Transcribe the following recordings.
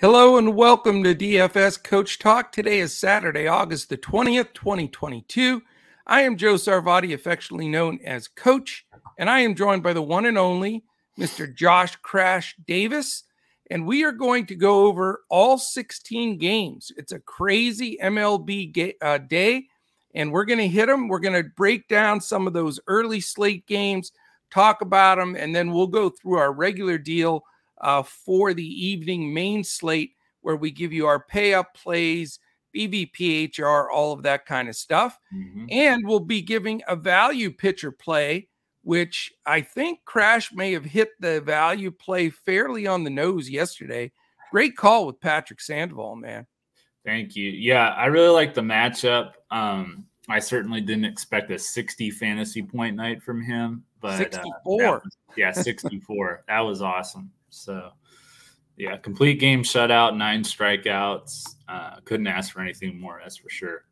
Hello and welcome to DFS Coach Talk. Today is Saturday, August the 20th, 2022. I am Joe Sarvati, affectionately known as Coach, and I am joined by the one and only Mr. Josh Crash Davis. And we are going to go over all 16 games. It's a crazy MLB ga- uh, day, and we're going to hit them. We're going to break down some of those early slate games, talk about them, and then we'll go through our regular deal uh, for the evening main slate where we give you our pay up plays, BVPHR, all of that kind of stuff. Mm-hmm. And we'll be giving a value pitcher play, which I think Crash may have hit the value play fairly on the nose yesterday. Great call with Patrick Sandoval, man. Thank you. Yeah, I really like the matchup. Um, I certainly didn't expect a 60 fantasy point night from him, but 64. Uh, was, yeah, 64. that was awesome. So, yeah, complete game shutout, nine strikeouts. Uh, couldn't ask for anything more. That's for sure.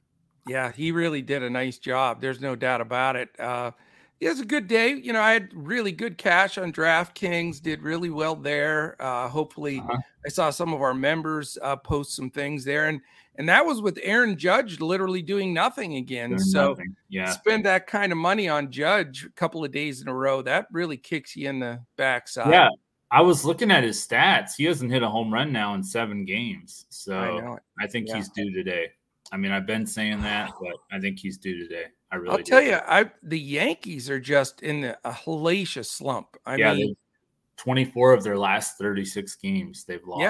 Yeah, he really did a nice job. There's no doubt about it. Uh, it was a good day. You know, I had really good cash on DraftKings, did really well there. Uh, hopefully, uh-huh. I saw some of our members uh, post some things there, and and that was with Aaron Judge literally doing nothing again. Doing so, nothing. yeah, spend that kind of money on Judge a couple of days in a row. That really kicks you in the backside. Yeah, I was looking at his stats. He hasn't hit a home run now in seven games. So I, I think yeah. he's due today. I mean, I've been saying that, but I think he's due today. I really. I'll do. tell you, I the Yankees are just in the, a hellacious slump. I yeah, mean, twenty-four of their last thirty-six games they've lost.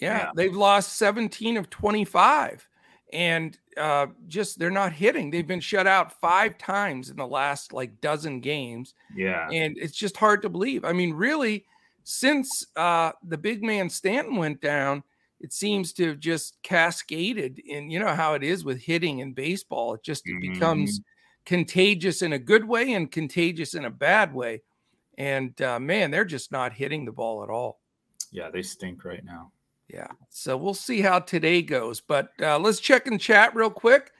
Yeah, yeah, yeah. they've lost seventeen of twenty-five, and uh, just they're not hitting. They've been shut out five times in the last like dozen games. Yeah, and it's just hard to believe. I mean, really since uh, the big man Stanton went down, it seems to have just cascaded. And you know how it is with hitting in baseball; it just mm-hmm. becomes contagious in a good way and contagious in a bad way. And uh, man, they're just not hitting the ball at all. Yeah, they stink right now. Yeah. So we'll see how today goes. But uh, let's check in chat real quick.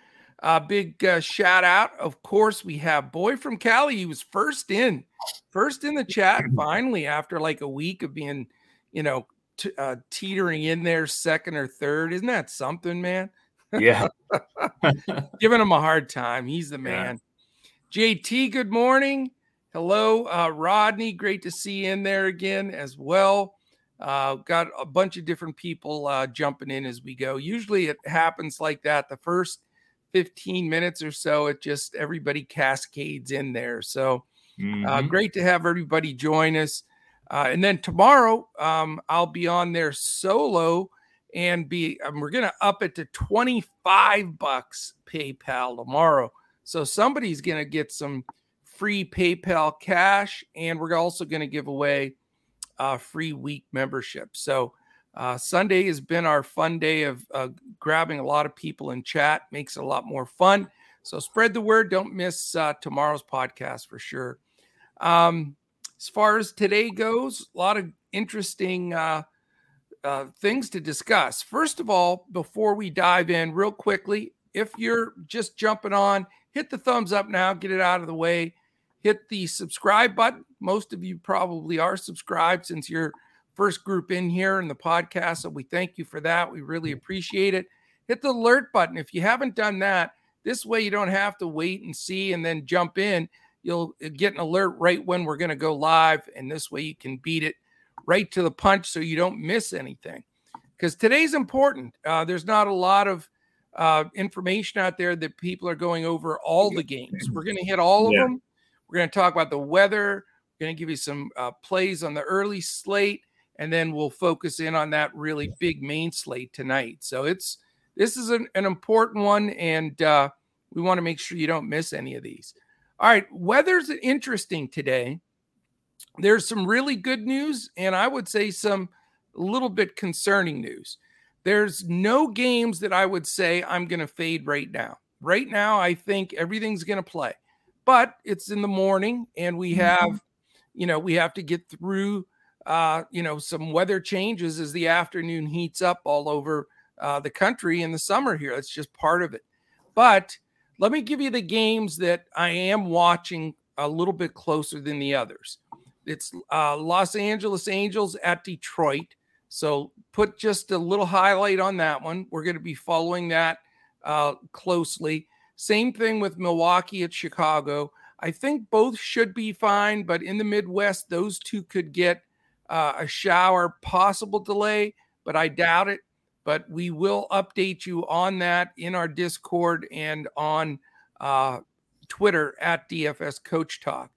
A uh, big uh, shout out. Of course, we have Boy from Cali. He was first in, first in the chat finally after like a week of being, you know, t- uh, teetering in there second or third. Isn't that something, man? Yeah. Giving him a hard time. He's the man. Yeah. JT, good morning. Hello, uh, Rodney. Great to see you in there again as well. Uh, got a bunch of different people uh, jumping in as we go. Usually it happens like that. The first 15 minutes or so, it just everybody cascades in there. So uh, mm-hmm. uh, great to have everybody join us. Uh, and then tomorrow, um, I'll be on there solo and be um, we're gonna up it to 25 bucks PayPal tomorrow. So somebody's gonna get some free PayPal cash, and we're also gonna give away a free week membership. So uh, Sunday has been our fun day of uh, grabbing a lot of people in chat, makes it a lot more fun. So spread the word. Don't miss uh, tomorrow's podcast for sure. Um, as far as today goes, a lot of interesting uh, uh, things to discuss. First of all, before we dive in, real quickly, if you're just jumping on, hit the thumbs up now, get it out of the way. Hit the subscribe button. Most of you probably are subscribed since you're first group in here in the podcast. So we thank you for that. We really appreciate it. Hit the alert button if you haven't done that. This way, you don't have to wait and see and then jump in. You'll uh, get an alert right when we're going to go live. And this way, you can beat it right to the punch so you don't miss anything. Because today's important. Uh, there's not a lot of uh, information out there that people are going over all the games. We're going to hit all of yeah. them. We're going to talk about the weather. We're going to give you some uh, plays on the early slate and then we'll focus in on that really big main slate tonight. So it's this is an, an important one, and uh, we want to make sure you don't miss any of these. All right, weather's interesting today. There's some really good news, and I would say some a little bit concerning news. There's no games that I would say I'm going to fade right now. Right now, I think everything's going to play, but it's in the morning, and we mm-hmm. have, you know, we have to get through uh, you know, some weather changes as the afternoon heats up all over uh, the country in the summer here. That's just part of it. But let me give you the games that I am watching a little bit closer than the others. It's uh, Los Angeles Angels at Detroit. So put just a little highlight on that one. We're going to be following that uh, closely. Same thing with Milwaukee at Chicago. I think both should be fine, but in the Midwest, those two could get uh, a shower, possible delay, but I doubt it. But we will update you on that in our Discord and on uh, Twitter at DFS Coach Talk.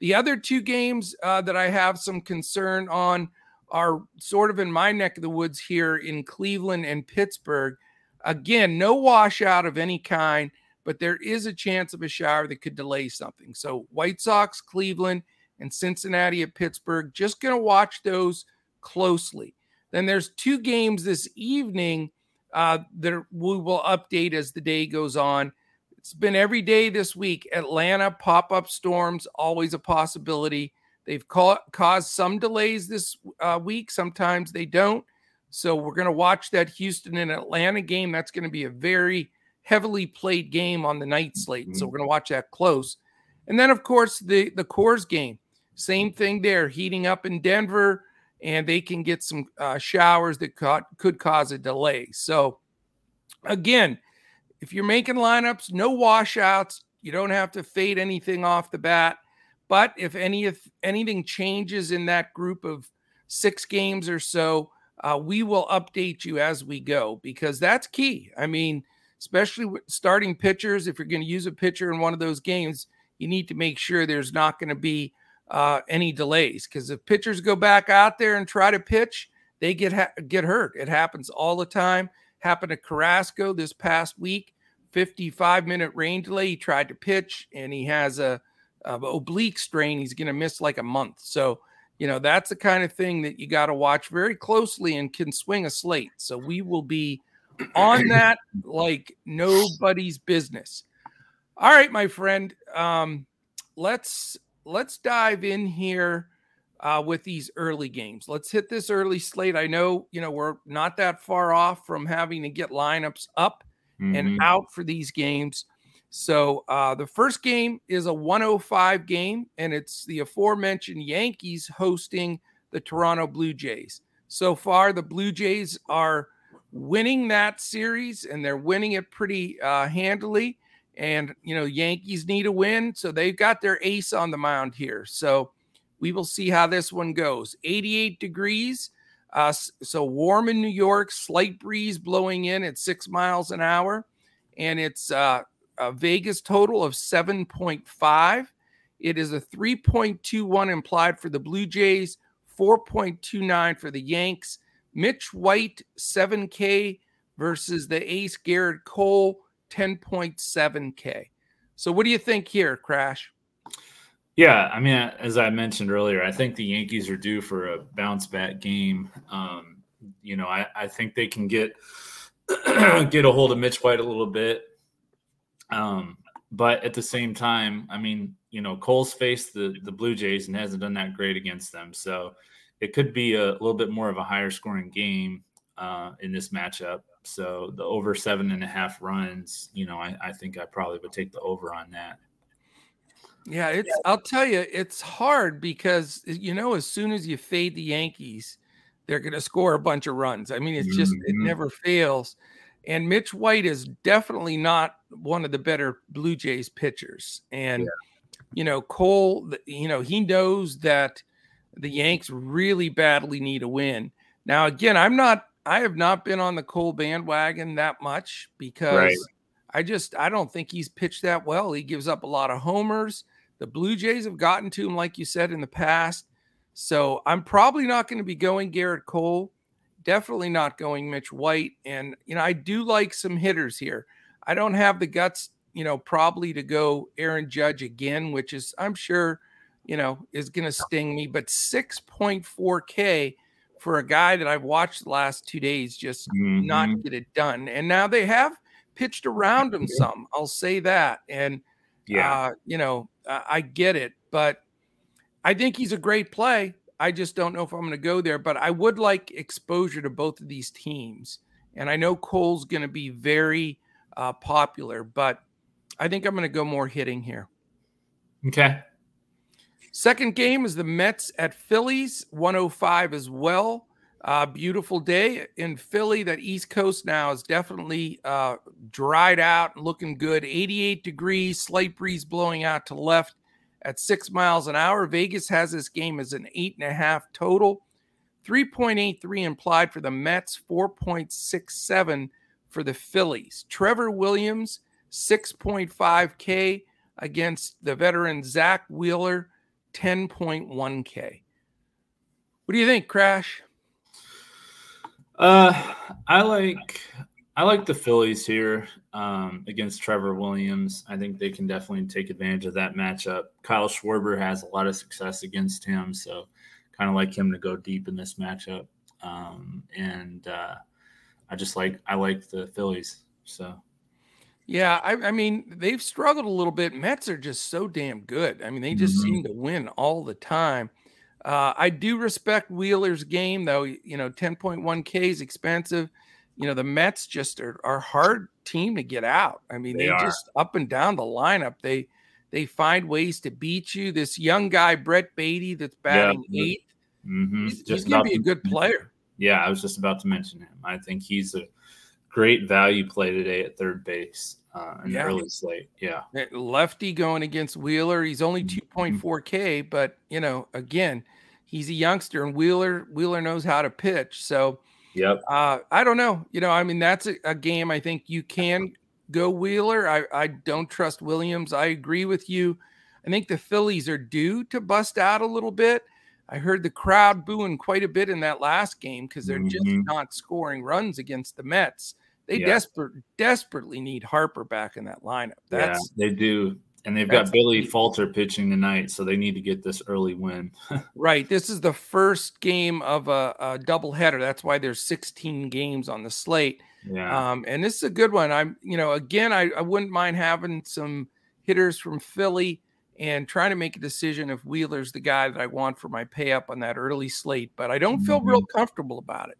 The other two games uh, that I have some concern on are sort of in my neck of the woods here in Cleveland and Pittsburgh. Again, no washout of any kind, but there is a chance of a shower that could delay something. So, White Sox, Cleveland, and Cincinnati at Pittsburgh, just going to watch those closely. Then there's two games this evening uh, that we will update as the day goes on. It's been every day this week. Atlanta pop up storms, always a possibility. They've ca- caused some delays this uh, week. Sometimes they don't. So we're going to watch that Houston and Atlanta game. That's going to be a very heavily played game on the night slate. Mm-hmm. So we're going to watch that close. And then, of course, the the Coors game. Same thing there, heating up in Denver, and they can get some uh, showers that could, cause a delay. So, again, if you're making lineups, no washouts. You don't have to fade anything off the bat. But if any if anything changes in that group of six games or so, uh, we will update you as we go because that's key. I mean, especially with starting pitchers, if you're going to use a pitcher in one of those games, you need to make sure there's not going to be uh, any delays because if pitchers go back out there and try to pitch, they get ha- get hurt. It happens all the time. Happened to Carrasco this past week. 55 minute rain delay. He tried to pitch and he has a, a oblique strain. He's going to miss like a month. So, you know, that's the kind of thing that you got to watch very closely and can swing a slate. So we will be on that like nobody's business. All right, my friend. Um, let's let's dive in here uh, with these early games. Let's hit this early slate. I know, you know, we're not that far off from having to get lineups up mm-hmm. and out for these games. So uh, the first game is a 105 game, and it's the aforementioned Yankees hosting the Toronto Blue Jays. So far, the Blue Jays are winning that series, and they're winning it pretty uh, handily. And you know, Yankees need a win, so they've got their ace on the mound here. So we will see how this one goes. 88 degrees. Uh, so warm in New York, slight breeze blowing in at six miles an hour, and it's uh, a Vegas total of 7.5. It is a 3.21 implied for the Blue Jays, 4.29 for the Yanks. Mitch White, 7K versus the ace Gerrit Cole, 10.7K. So, what do you think here, Crash? Yeah, I mean, as I mentioned earlier, I think the Yankees are due for a bounce back game. Um, you know, I, I think they can get get a hold of Mitch White a little bit. Um, but at the same time, I mean, you know, Cole's faced the the Blue Jays and hasn't done that great against them, so it could be a little bit more of a higher scoring game uh, in this matchup. So the over seven and a half runs, you know, I, I think I probably would take the over on that. Yeah, it's I'll tell you, it's hard because you know, as soon as you fade the Yankees, they're gonna score a bunch of runs. I mean, it's just mm-hmm. it never fails. And Mitch White is definitely not one of the better Blue Jays pitchers. And yeah. you know, Cole, you know, he knows that the Yanks really badly need a win. Now, again, I'm not I have not been on the Cole bandwagon that much because right. I just I don't think he's pitched that well. He gives up a lot of homers. The Blue Jays have gotten to him, like you said in the past. So I'm probably not going to be going Gerrit Cole. Definitely not going Mitch White. And you know, I do like some hitters here. I don't have the guts, you know, probably to go Aaron Judge again, which is I'm sure, you know, is going to sting me. But 6.4K for a guy that I've watched the last two days just mm-hmm. not get it done. And now they have pitched around him some. I'll say that. And yeah, uh, you know, I get it, but I think he's a great play. I just don't know if I'm going to go there, but I would like exposure to both of these teams. And I know Cole's going to be very uh, popular, but I think I'm going to go more hitting here. Okay. Second game is the Mets at Phillies, 105 as well. Uh, beautiful day in Philly. That East Coast now is definitely uh, dried out looking good. 88 degrees, slight breeze blowing out to left at six miles an hour. Vegas has this game as an eight and a half total. 3.83 implied for the Mets, 4.67 for the Phillies. Trevor Williams, 6.5K against the veteran Zack Wheeler, 10.1K. What do you think, Crash? Uh, I like I like the Phillies here um, against Trevor Williams. I think they can definitely take advantage of that matchup. Kyle Schwarber has a lot of success against him, so kind of like him to go deep in this matchup. Um, and uh, I just like I like the Phillies. So yeah, I, I, mean they've struggled a little bit. Mets are just so damn good. I mean they just mm-hmm. seem to win all the time. Uh, I do respect Wheeler's game, though. You know, 10.1K is expensive. You know, the Mets just are, are hard team to get out. I mean, they, they just up and down the lineup. They they find ways to beat you. This young guy, Brett Baty that's batting yeah. 8th mm-hmm. he's, he's going to be a good player. Yeah, I was just about to mention him. I think he's a great value play today at third base uh, in yeah. early slate. Yeah. Lefty going against Wheeler. He's only 2.4K, mm-hmm. but, you know, again, he's a youngster and Wheeler Wheeler knows how to pitch. So, yep. Uh, I don't know. You know, I mean, that's a, a game I think you can go Wheeler. I, I don't trust Williams. I agree with you. I think the Phillies are due to bust out a little bit. I heard the crowd booing quite a bit in that last game because they're mm-hmm. just not scoring runs against the Mets. They yeah. desperate desperately need Harper back in that lineup. That's, yeah, they do. And they've got Bailey Falter pitching tonight, so they need to get this early win. right. This is the first game of a, a doubleheader. That's why there's 16 games on the slate. Yeah. Um, and this is a good one. I'm, you know, again, I, I wouldn't mind having some hitters from Philly and trying to make a decision if Wheeler's the guy that I want for my pay up on that early slate, but I don't feel mm-hmm. real comfortable about it.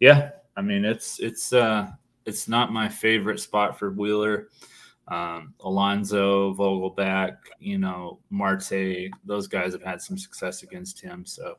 Yeah, I mean, it's it's uh it's not my favorite spot for Wheeler. Um, Alonso, Vogelbach, you know, Marte, those guys have had some success against him. So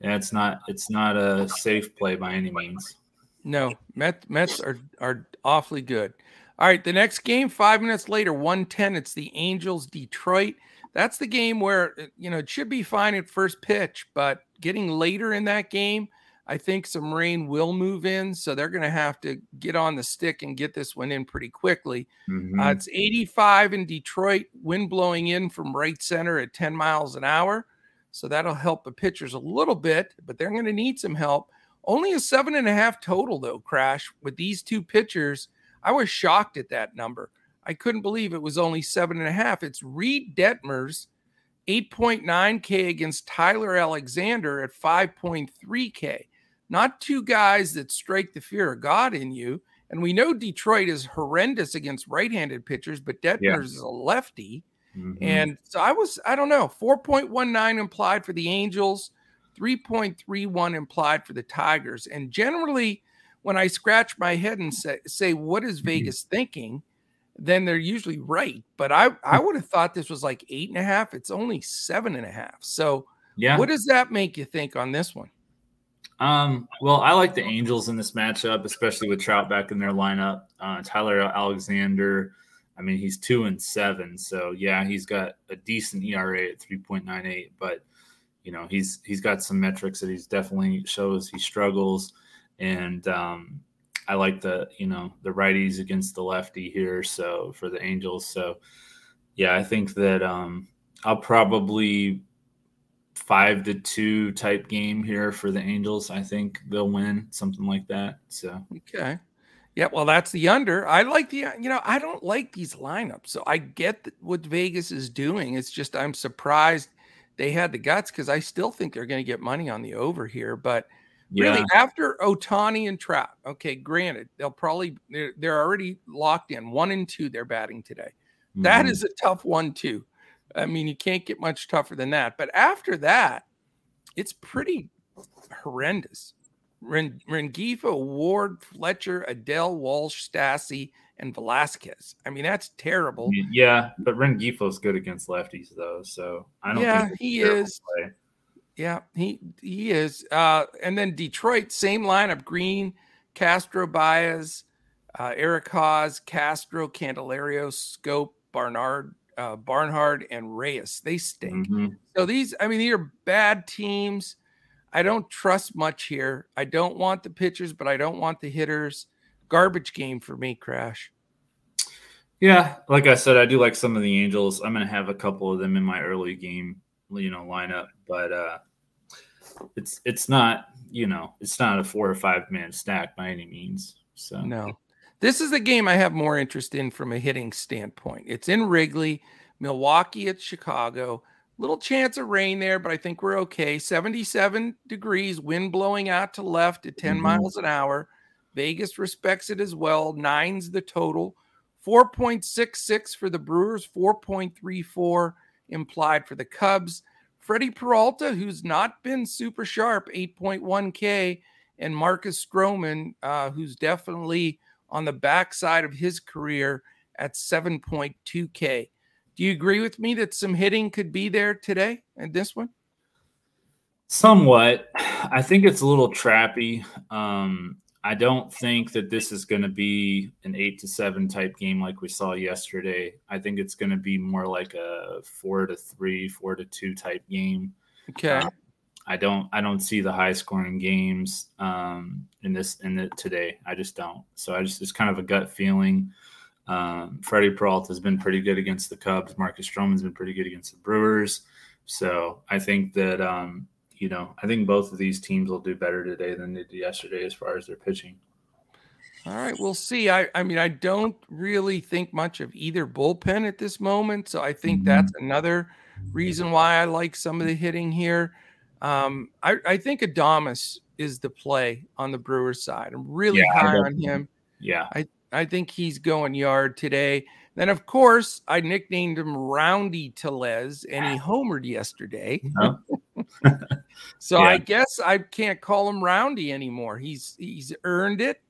yeah, it's not it's not a safe play by any means. No, Mets Mets are are awfully good. All right, the next game, five minutes later, 110. It's the Angels Detroit. That's the game where you know it should be fine at first pitch, but getting later in that game, I think some rain will move in, so they're going to have to get on the stick and get this one in pretty quickly. Mm-hmm. Uh, it's 85 in Detroit, wind blowing in from right center at 10 miles an hour, so that'll help the pitchers a little bit, but they're going to need some help. Only a seven and a half total though, Crash with these two pitchers. I was shocked at that number. I couldn't believe it was only seven and a half. It's Reid Detmers 8.9K against Tyler Alexander at 5.3K not two guys that strike the fear of God in you. And we know Detroit is horrendous against right-handed pitchers, but Detmers yeah. is a lefty. Mm-hmm. And so I was, I don't know, 4.19 implied for the Angels, 3.31 implied for the Tigers. And generally, when I scratch my head and say, say what is mm-hmm. Vegas thinking, then they're usually right. But I, I hmm. would have thought this was like eight and a half. It's only seven and a half. So yeah, what does that make you think on this one? Um, well, I like the Angels in this matchup, especially with Trout back in their lineup. Uh, Tyler Alexander, I mean, he's two and seven, so yeah, he's got a decent ERA at three point nine eight. But you know, he's he's got some metrics that he's definitely shows he struggles, and um, I like the you know the righties against the lefty here. So for the Angels, so yeah, I think that um, I'll probably five to two type game here for the Angels. I think they'll win something like that. So okay. Yeah, well, that's the under. I like the, you know, I don't like these lineups. So I get what Vegas is doing. It's just I'm surprised they had the guts because I still think they're going to get money on the over here. But yeah. really, after Ohtani and Trout, okay, granted, they'll probably, they're, they're already locked in one and two, they're batting today. Mm-hmm. That is a tough one, too. I mean, you can't get much tougher than that. But after that, it's pretty horrendous. Ren- Rengifo, Ward, Fletcher, Adell, Walsh, Stassi, and Velazquez. I mean, that's terrible. Yeah, but Rengifo's good against lefties, though. So I don't. Yeah, he is. Play. Yeah, he he is. Uh, and then Detroit, same lineup: Greene, Castro, Baez, uh, Eric Haase, Castro, Candelario, Schoop, Barnhart, uh, Barnhart, and Reyes. They stink. Mm-hmm. So these, I mean, these are bad teams. I don't trust much here. I don't want the pitchers, but I don't want the hitters. Garbage game for me, Crash. Yeah, like I said, I do like some of the Angels. I'm going to have a couple of them in my early game, you know, lineup, but uh it's it's not, you know, it's not a four or five man stack by any means. So no, this is the game I have more interest in from a hitting standpoint. It's in Wrigley, Milwaukee at Chicago. Little chance of rain there, but I think we're okay. 77 degrees, wind blowing out to left at 10 mm-hmm. miles an hour. Vegas respects it as well. Nine's the total. 4.66 for the Brewers, 4.34 implied for the Cubs. Freddie Peralta, who's not been super sharp, 8.1K, and Marcus Stroman, uh, who's definitely on the backside of his career at 7.2K. Do you agree with me that some hitting could be there today and this one? Somewhat. I think it's a little trappy. Um, I don't think that this is going to be an eight to seven type game like we saw yesterday. I think it's going to be more like a four to three, four to two type game. Okay. Uh, I don't I don't see the high scoring games um, in this in it today. I just don't. So I just it's kind of a gut feeling. Um, Freddie Peralta has been pretty good against the Cubs. Marcus Stroman's been pretty good against the Brewers. So I think that um, you know I think both of these teams will do better today than they did yesterday as far as their pitching. All right, we'll see. I, I mean, I don't really think much of either bullpen at this moment, so I think mm-hmm. that's another reason why I like some of the hitting here. Um, I, I think Adames is the play on the Brewers side. I'm really yeah, high on him. Yeah. I, I think he's going yard today. Then, of course, I nicknamed him Roundy Tellez, and he homered yesterday. Huh? so yeah. I guess I can't call him Roundy anymore. He's he's earned it,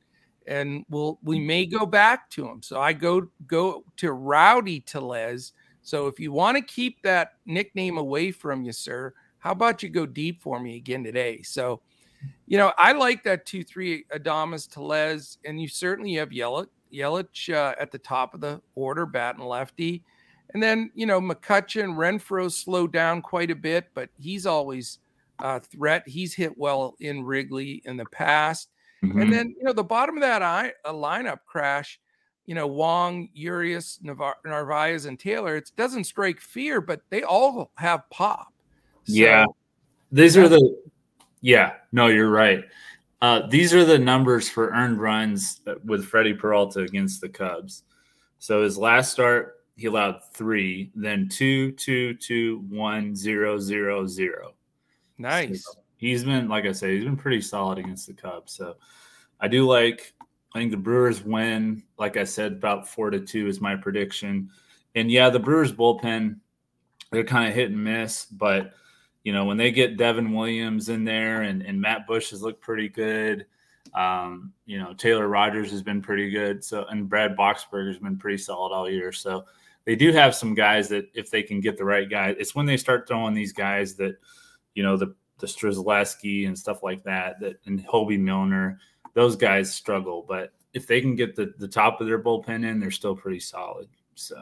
and we'll we may go back to him. So I go go to Rowdy Tellez. So if you want to keep that nickname away from you, sir, how about you go deep for me again today? So, you know, I like that 2 3 Adames Tellez, and you certainly have Yelich, Yelich uh, at the top of the order, batting lefty. And then, you know, McCutchen, Renfroe slowed down quite a bit, but he's always a threat. He's hit well in Wrigley in the past. Mm-hmm. And then, you know, the bottom of that eye, a lineup crash, you know, Wong, Urias, Narvaez, and Taylor, it doesn't strike fear, but they all have pop. Yeah. These are the, yeah, no, you're right. Uh, these are the numbers for earned runs with Freddie Peralta against the Cubs. So his last start, he allowed three, then two, two, two, one, zero, zero, zero. Nice. So he's been, like I said, he's been pretty solid against the Cubs. So I do like. I think the Brewers win. Like I said, about four to two is my prediction. And yeah, the Brewers bullpen, they're kind of hit and miss, but you know, when they get Devin Williams in there and, and Matt Bush has looked pretty good. Um, you know, Taylor Rogers has been pretty good. So, and Brad Boxberger has been pretty solid all year. So they do have some guys that if they can get the right guy, it's when they start throwing these guys that, you know, the, the Strzelecki and stuff like that, that, and Hoby Milner, those guys struggle. But if they can get the, the top of their bullpen in, they're still pretty solid. So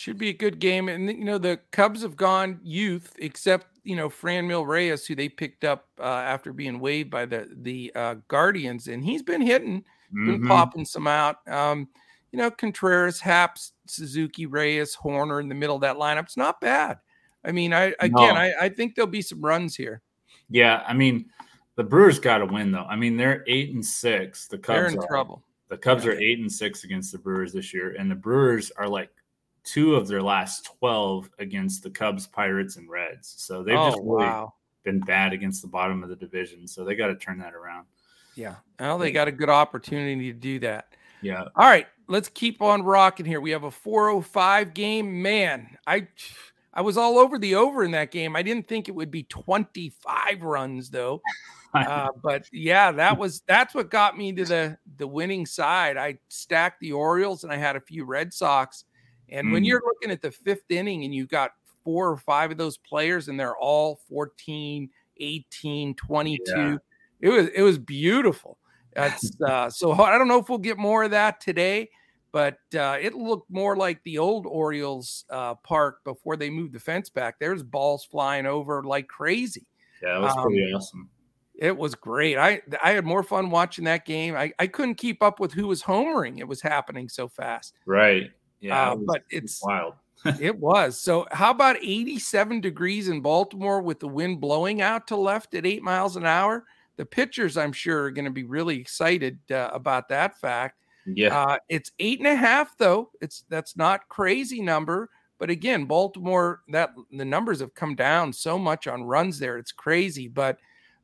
should be a good game. And, you know, the Cubs have gone youth, except you know Franmil Reyes, who they picked up uh, after being waived by the the uh, Guardians, and he's been hitting, mm-hmm. been popping some out. Um, you know, Contreras, Haps, Suzuki, Reyes, Hoerner in the middle of that lineup. It's not bad. I mean, I again, no. I, I think there'll be some runs here. Yeah, I mean, the Brewers got to win though. I mean, they're eight and six. The Cubs they're in are, trouble. The Cubs yeah. are eight and six against the Brewers this year, and the Brewers are like two of their last 12 against the Cubs, Pirates, and Reds. So they've oh, just really wow. been bad against the bottom of the division. So they got to turn that around. Yeah. Well, they got a good opportunity to do that. Yeah. All right. Let's keep on rocking here. We have a 405 game. Man, I I was all over the over in that game. I didn't think it would be 25 runs though. Uh, but yeah, that was that's what got me to the the winning side. I stacked the Orioles and I had a few Red Sox and mm. when you're looking at the fifth inning and you've got four or five of those players and they're all 14, 18, 22. Yeah. It was it was beautiful. That's uh, so I don't know if we'll get more of that today, but uh, it looked more like the old Orioles uh, park before they moved the fence back. There's balls flying over like crazy. Yeah, it was um, pretty awesome. It was great. I I had more fun watching that game. I, I couldn't keep up with who was homering. It was happening so fast. Right. Yeah. Uh, it but it's wild. it was. So how about 87 degrees in Baltimore with the wind blowing out to left at eight miles an hour? The pitchers, I'm sure, are going to be really excited uh, about that fact. Yeah. Uh, it's eight and a half, though. It's that's not crazy number. But again, Baltimore, that the numbers have come down so much on runs there. It's crazy. But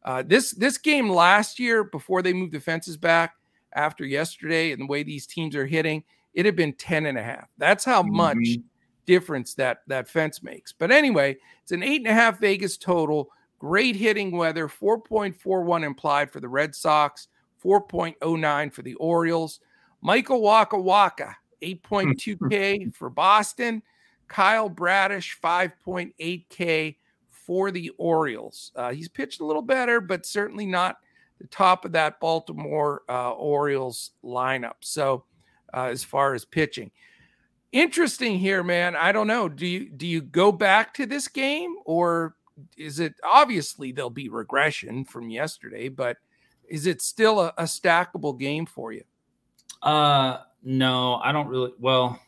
uh, this this game last year, before they moved the fences back after yesterday, and the way these teams are hitting, it had been 10 and a half. That's how mm-hmm. much difference that that fence makes. But anyway, it's an eight and a half Vegas total. Great hitting weather, 4.41 implied for the Red Sox, 4.09 for the Orioles. Michael Waka Waka, 8.2K for Boston. Kyle Bradish, 5.8K for the Orioles. Uh, he's pitched a little better, but certainly not the top of that Baltimore uh, Orioles lineup. So, uh, as far as pitching, interesting here, man. I don't know. Do you do you go back to this game, or is it obviously there'll be regression from yesterday, but is it still a, a stackable game for you? Uh, no, I don't really. Well,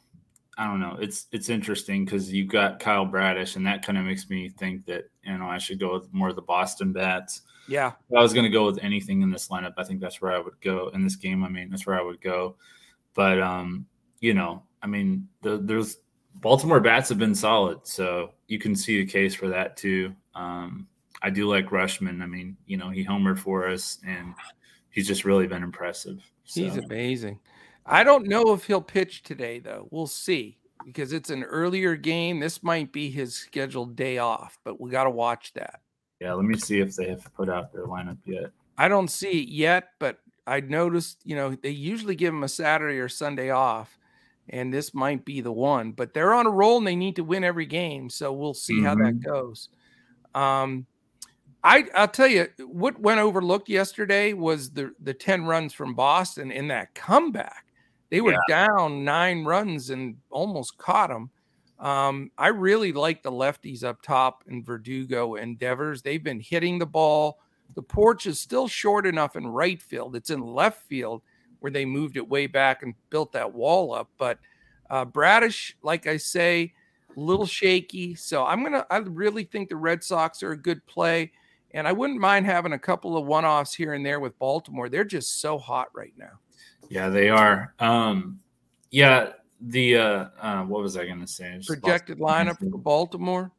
I don't know. It's it's interesting because you've got Kyle Bradish, and that kind of makes me think that you know I should go with more of the Boston bats. Yeah, if I was going to go with anything in this lineup. I think that's where I would go in this game. I mean, that's where I would go. But um, you know, I mean, the, there's Baltimore bats have been solid, so you can see a case for that too. Um, I do like Rutschman. I mean, you know, he homered for us, and he's just really been impressive. So. He's amazing. I don't know if he'll pitch today, though. We'll see because it's an earlier game. This might be his scheduled day off, but we got to watch that. Yeah, let me see if they have put out their lineup yet. I don't see it yet, but I noticed, you know, they usually give them a Saturday or Sunday off, and this might be the one. But they're on a roll and they need to win every game, so we'll see mm-hmm. how that mm-hmm. goes. Um, I I'll tell you what went overlooked yesterday was the the ten runs from Boston in that comeback. They were yeah. down nine runs and almost caught them. Um, I really like the lefties up top in Verdugo and Devers. They've been hitting the ball. The porch is still short enough in right field. It's in left field where they moved it way back and built that wall up. But uh, Bradish, like I say, a little shaky. So I'm gonna. I really think the Red Sox are a good play, and I wouldn't mind having a couple of one-offs here and there with Baltimore. They're just so hot right now. Yeah, they are. Um, yeah, the uh, uh, what was I going to say? Projected lineup for Baltimore.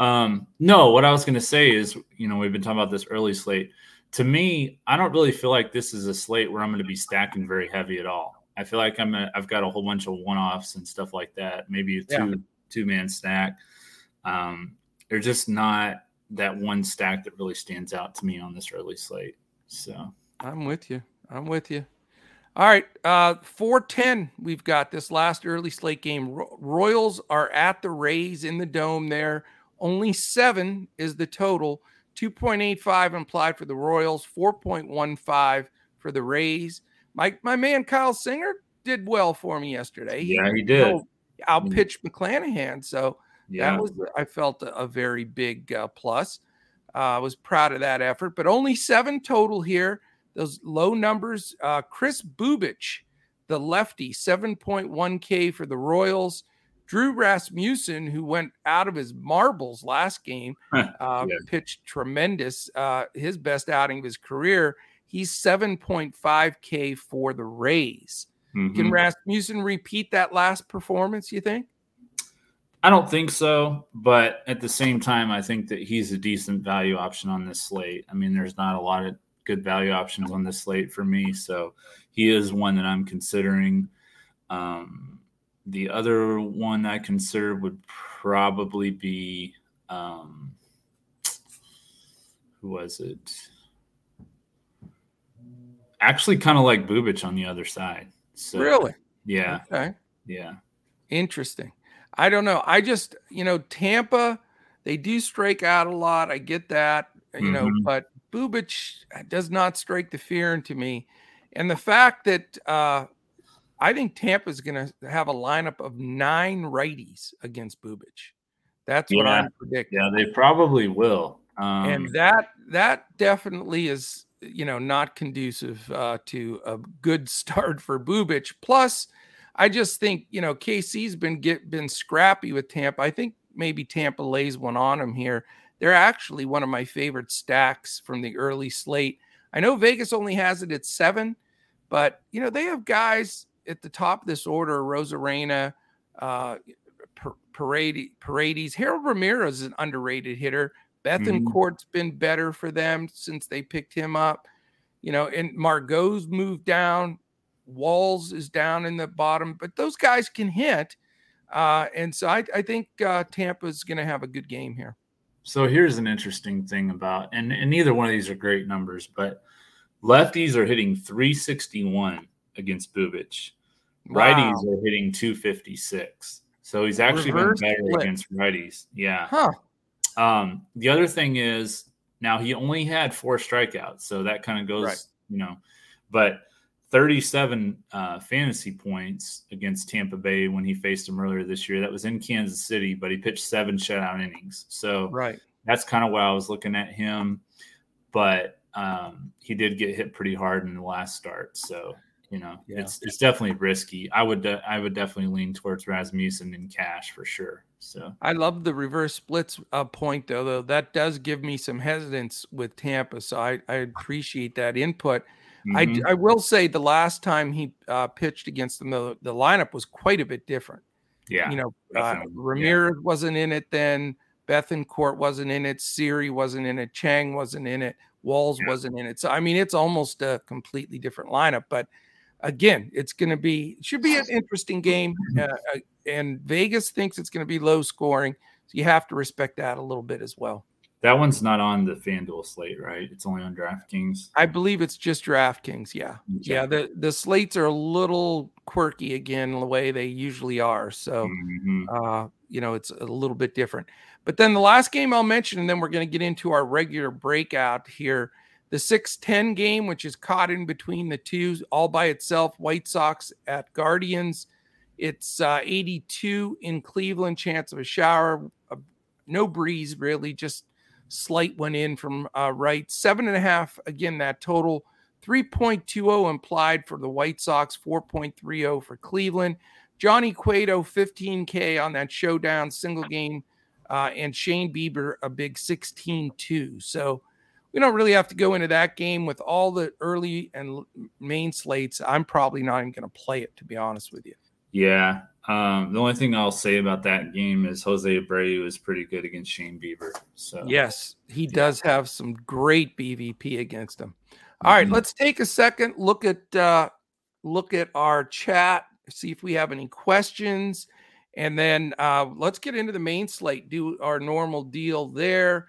Um, no, what I was going to say is, you know, we've been talking about this early slate. To me, I don't really feel like this is a slate where I'm going to be stacking very heavy at all. I feel like I'm a, I've got a whole bunch of one offs and stuff like that. Maybe a two yeah. two man stack. Um, they're just not that one stack that really stands out to me on this early slate. So I'm with you. I'm with you. All right, uh, 410. We've got this last early slate game. Ro- Royals are at the Rays in the dome there. Only seven is the total. 2.85 implied for the Royals, 4.15 for the Rays. My my man Kyle Singer did well for me yesterday. Yeah, he, he did. I'll pitch McClanahan, so yeah. that was I felt a, a very big uh, plus. Uh, I was proud of that effort, but only seven total here those low numbers. Uh, Kris Bubic, the lefty, 7.1K for the Royals. Drew Rasmussen, who went out of his marbles last game, uh, yeah. pitched tremendous. Uh, his best outing of his career. He's 7.5K for the Rays. Mm-hmm. Can Rasmussen repeat that last performance, you think? I don't think so, but at the same time, I think that he's a decent value option on this slate. I mean, there's not a lot of good value options on this slate for me. So he is one that I'm considering. Um, the other one I consider would probably be um, who was it? Actually, kind of like Bubic on the other side. So, really? Yeah. Okay. Yeah. Interesting. I don't know. I just, you know, Tampa, they do strike out a lot. I get that you know, mm-hmm. but Bubic does not strike the fear into me. And the fact that uh, I think Tampa is going to have a lineup of nine righties against Bubic. That's yeah. what I'm predicting. Yeah, they probably will. Um, and that that definitely is you know not conducive uh, to a good start for Bubic. Plus, I just think you know KC's been get been scrappy with Tampa. I think maybe Tampa lays one on them here. They're actually one of my favorite stacks from the early slate. I know Vegas only has it at seven, but you know they have guys at the top of this order: Arozarena, uh, Paredes, Harold Ramirez is an underrated hitter. Bethancourt's mm-hmm. been better for them since they picked him up. You know, and Margot's moved down. Walls is down in the bottom, but those guys can hit. Uh, and so I, I think uh, Tampa's going to have a good game here. So here's an interesting thing about, and, and neither one of these are great numbers, but lefties are hitting 361 against Bubic. Wow. Righties are hitting 256. So he's actually Reverse been better against righties. Yeah. Huh. Um, the other thing is now he only had four strikeouts, so that kind of goes, right. you know, but 37 uh, fantasy points against Tampa Bay when he faced them earlier this year. That was in Kansas City, but he pitched seven shutout innings. So right, that's kind of why I was looking at him. But um, he did get hit pretty hard in the last start. So you know, yeah. it's it's definitely risky. I would de- I would definitely lean towards Rasmussen in cash for sure. So I love the reverse splits uh, point though. Though that does give me some hesitance with Tampa, so I I appreciate that input. Mm-hmm. I I will say the last time he uh, pitched against them, the the lineup was quite a bit different. Yeah, you know, uh, Ramirez yeah. wasn't in it then. Bethancourt wasn't in it. Siri wasn't in it. Chang wasn't in it. Walls yeah. wasn't in it. So I mean, it's almost a completely different lineup. But again, it's going to be should be an interesting game, uh, uh, and Vegas thinks it's going to be low scoring, so you have to respect that a little bit as well. That one's not on the FanDuel slate, right? It's only on DraftKings. I believe it's just DraftKings. Yeah, okay. yeah. The the slates are a little quirky again, the way they usually are. So, mm-hmm. uh, you know, it's a little bit different. But then the last game I'll mention, and then we're going to get into our regular breakout here the 610 game, which is caught in between the two all by itself, White Sox at Guardians. It's uh, 82 in Cleveland, chance of a shower, uh, no breeze really, just slight one in from uh, right. Seven and a half, again, that total. 3.20 implied for the White Sox, 4.30 for Cleveland. Johnny Cueto, 15K on that showdown single game, uh, and Shane Bieber, a big 16 2. So, we don't really have to go into that game with all the early and main slates. I'm probably not even going to play it, to be honest with you. Yeah. Um, the only thing I'll say about that game is Jose Abreu was pretty good against Shane Bieber. So yes, he yeah. does have some great BVP against him. All right, mm-hmm. let's take a second look at uh, look at our chat, see if we have any questions, and then uh, let's get into the main slate. Do our normal deal there.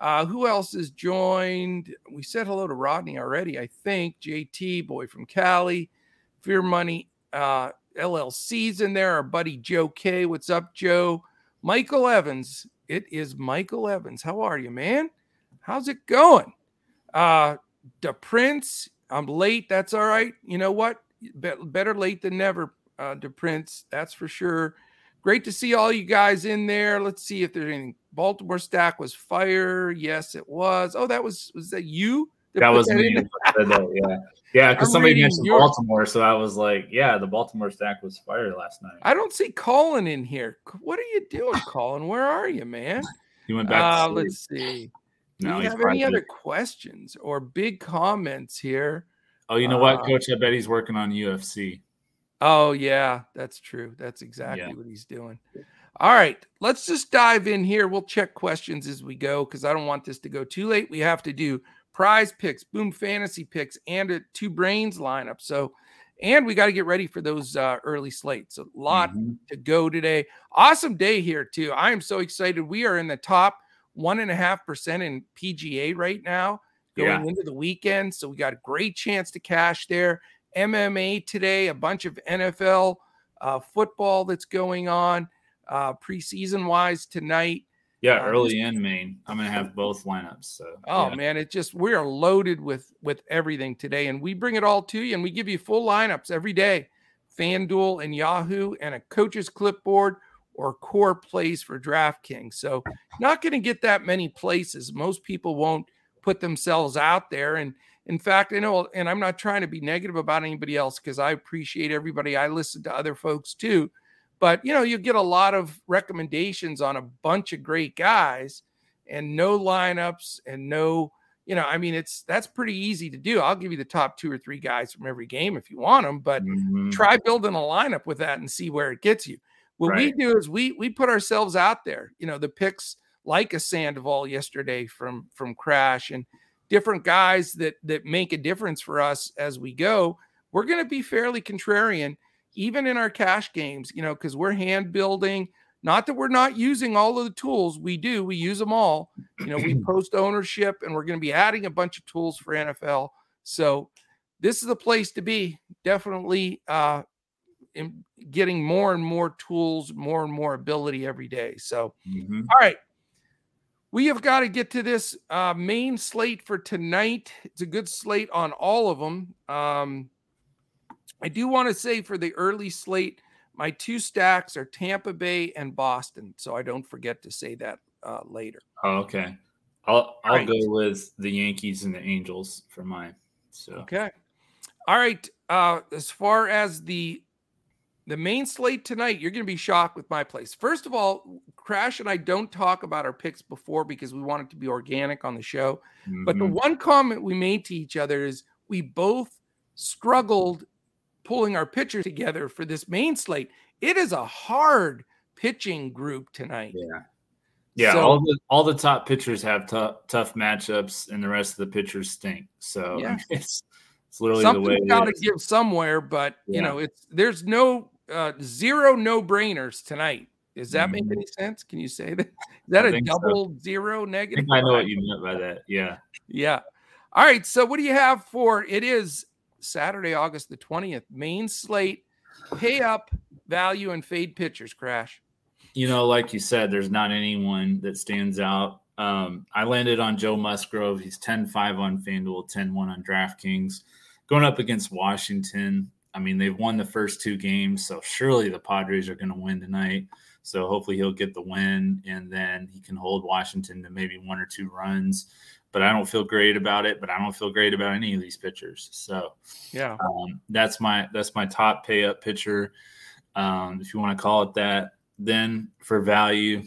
Uh, who else is joined? We said hello to Rodney already, I think. JT, boy from Cali, Fear Money, uh, LLC's in there. Our buddy Joe K. What's up, Joe? Michael Evans. It is Michael Evans. How are you, man? How's it going? Uh, the Prince. I'm late. That's all right. You know what? Be- better late than never, uh, the Prince. That's for sure. Great to see all you guys in there. Let's see if there's anything. Baltimore stack was fire. Yes, it was. Oh, that was was that you? That, that was that me. yeah, yeah. Because somebody mentioned yours. Baltimore, so I was like, yeah, the Baltimore stack was fire last night. I don't see Colin in here. What are you doing, Colin? Where are you, man? He went back. Uh, let's see. Do you have any other questions or big comments here? Oh, you know uh, what, Coach? I bet he's working on UFC. Oh yeah, that's true. That's exactly yeah. what he's doing. All right, let's just dive in here. We'll check questions as we go because I don't want this to go too late. We have to do prize picks, boom fantasy picks, and a two brains lineup. So, and we got to get ready for those uh, early slates. A lot mm-hmm. to go today. Awesome day here too. I am so excited. We are in the top one and a half percent in PGA right now going yeah. into the weekend. So we got a great chance to cash there. MMA today, a bunch of NFL uh, football that's going on uh, preseason wise tonight. Yeah, early in Maine, I'm gonna have both lineups. So oh yeah. man, it just we are loaded with with everything today, and we bring it all to you, and we give you full lineups every day, FanDuel and Yahoo, and a coach's clipboard or core plays for DraftKings. So not going to get that many places. Most people won't put themselves out there, and in fact, I know, and I'm not trying to be negative about anybody else because I appreciate everybody. I listen to other folks too but you know, you get a lot of recommendations on a bunch of great guys and no lineups and no, you know, I mean, it's that's pretty easy to do. I'll give you the top two or three guys from every game if you want them, but mm-hmm. try building a lineup with that and see where it gets you. What right. we do is we we put ourselves out there. You know, the picks like a Sandoval yesterday from from Crash and different guys that that make a difference for us as we go. We're going to be fairly contrarian even in our cash games, you know, because we're hand building. Not that we're not using all of the tools, we do, we use them all. You know, we post ownership and we're going to be adding a bunch of tools for NFL. So this is the place to be. Definitely uh, getting more and more tools, more and more ability every day. So, mm-hmm. all right. We have got to get to this uh, main slate for tonight. It's a good slate on all of them. Um, I do want to say for the early slate, my two stacks are Tampa Bay and Boston. So I don't forget to say that uh, later. Oh, okay. I'll I'll right. go with the Yankees and the Angels for mine. So okay. All right. Uh, as far as the the main slate tonight, you're going to be shocked with my place. First of all, Crash and I don't talk about our picks before because we want it to be organic on the show. Mm-hmm. But the mm-hmm. one comment we made to each other is we both struggled pulling our pitcher together for this main slate. It is a hard pitching group tonight. Yeah. Yeah, so, all the all the top pitchers have tough tough matchups, and the rest of the pitchers stink. So yeah. it's it's literally Something's the way got to give somewhere, but yeah. you know, it's there's no uh, zero no brainers tonight. Does that mm-hmm. make any sense? Can you say that? Is that I a double so. zero negative? I, I know what you meant by that. Yeah. Yeah. All right. So what do you have for it is Saturday, August the 20th. Main slate, pay up, value, and fade pitchers crash. You know, like you said, there's not anyone that stands out. Um, I landed on Joe Musgrove. He's 10 5 on FanDuel, 10 1 on DraftKings. Going up against Washington. I mean, they've won the first two games, so surely the Padres are going to win tonight. So hopefully he'll get the win and then he can hold Washington to maybe one or two runs but I don't feel great about it. But I don't feel great about any of these pitchers. So yeah, um, that's my that's my top pay up pitcher, um, if you want to call it that. Then for value,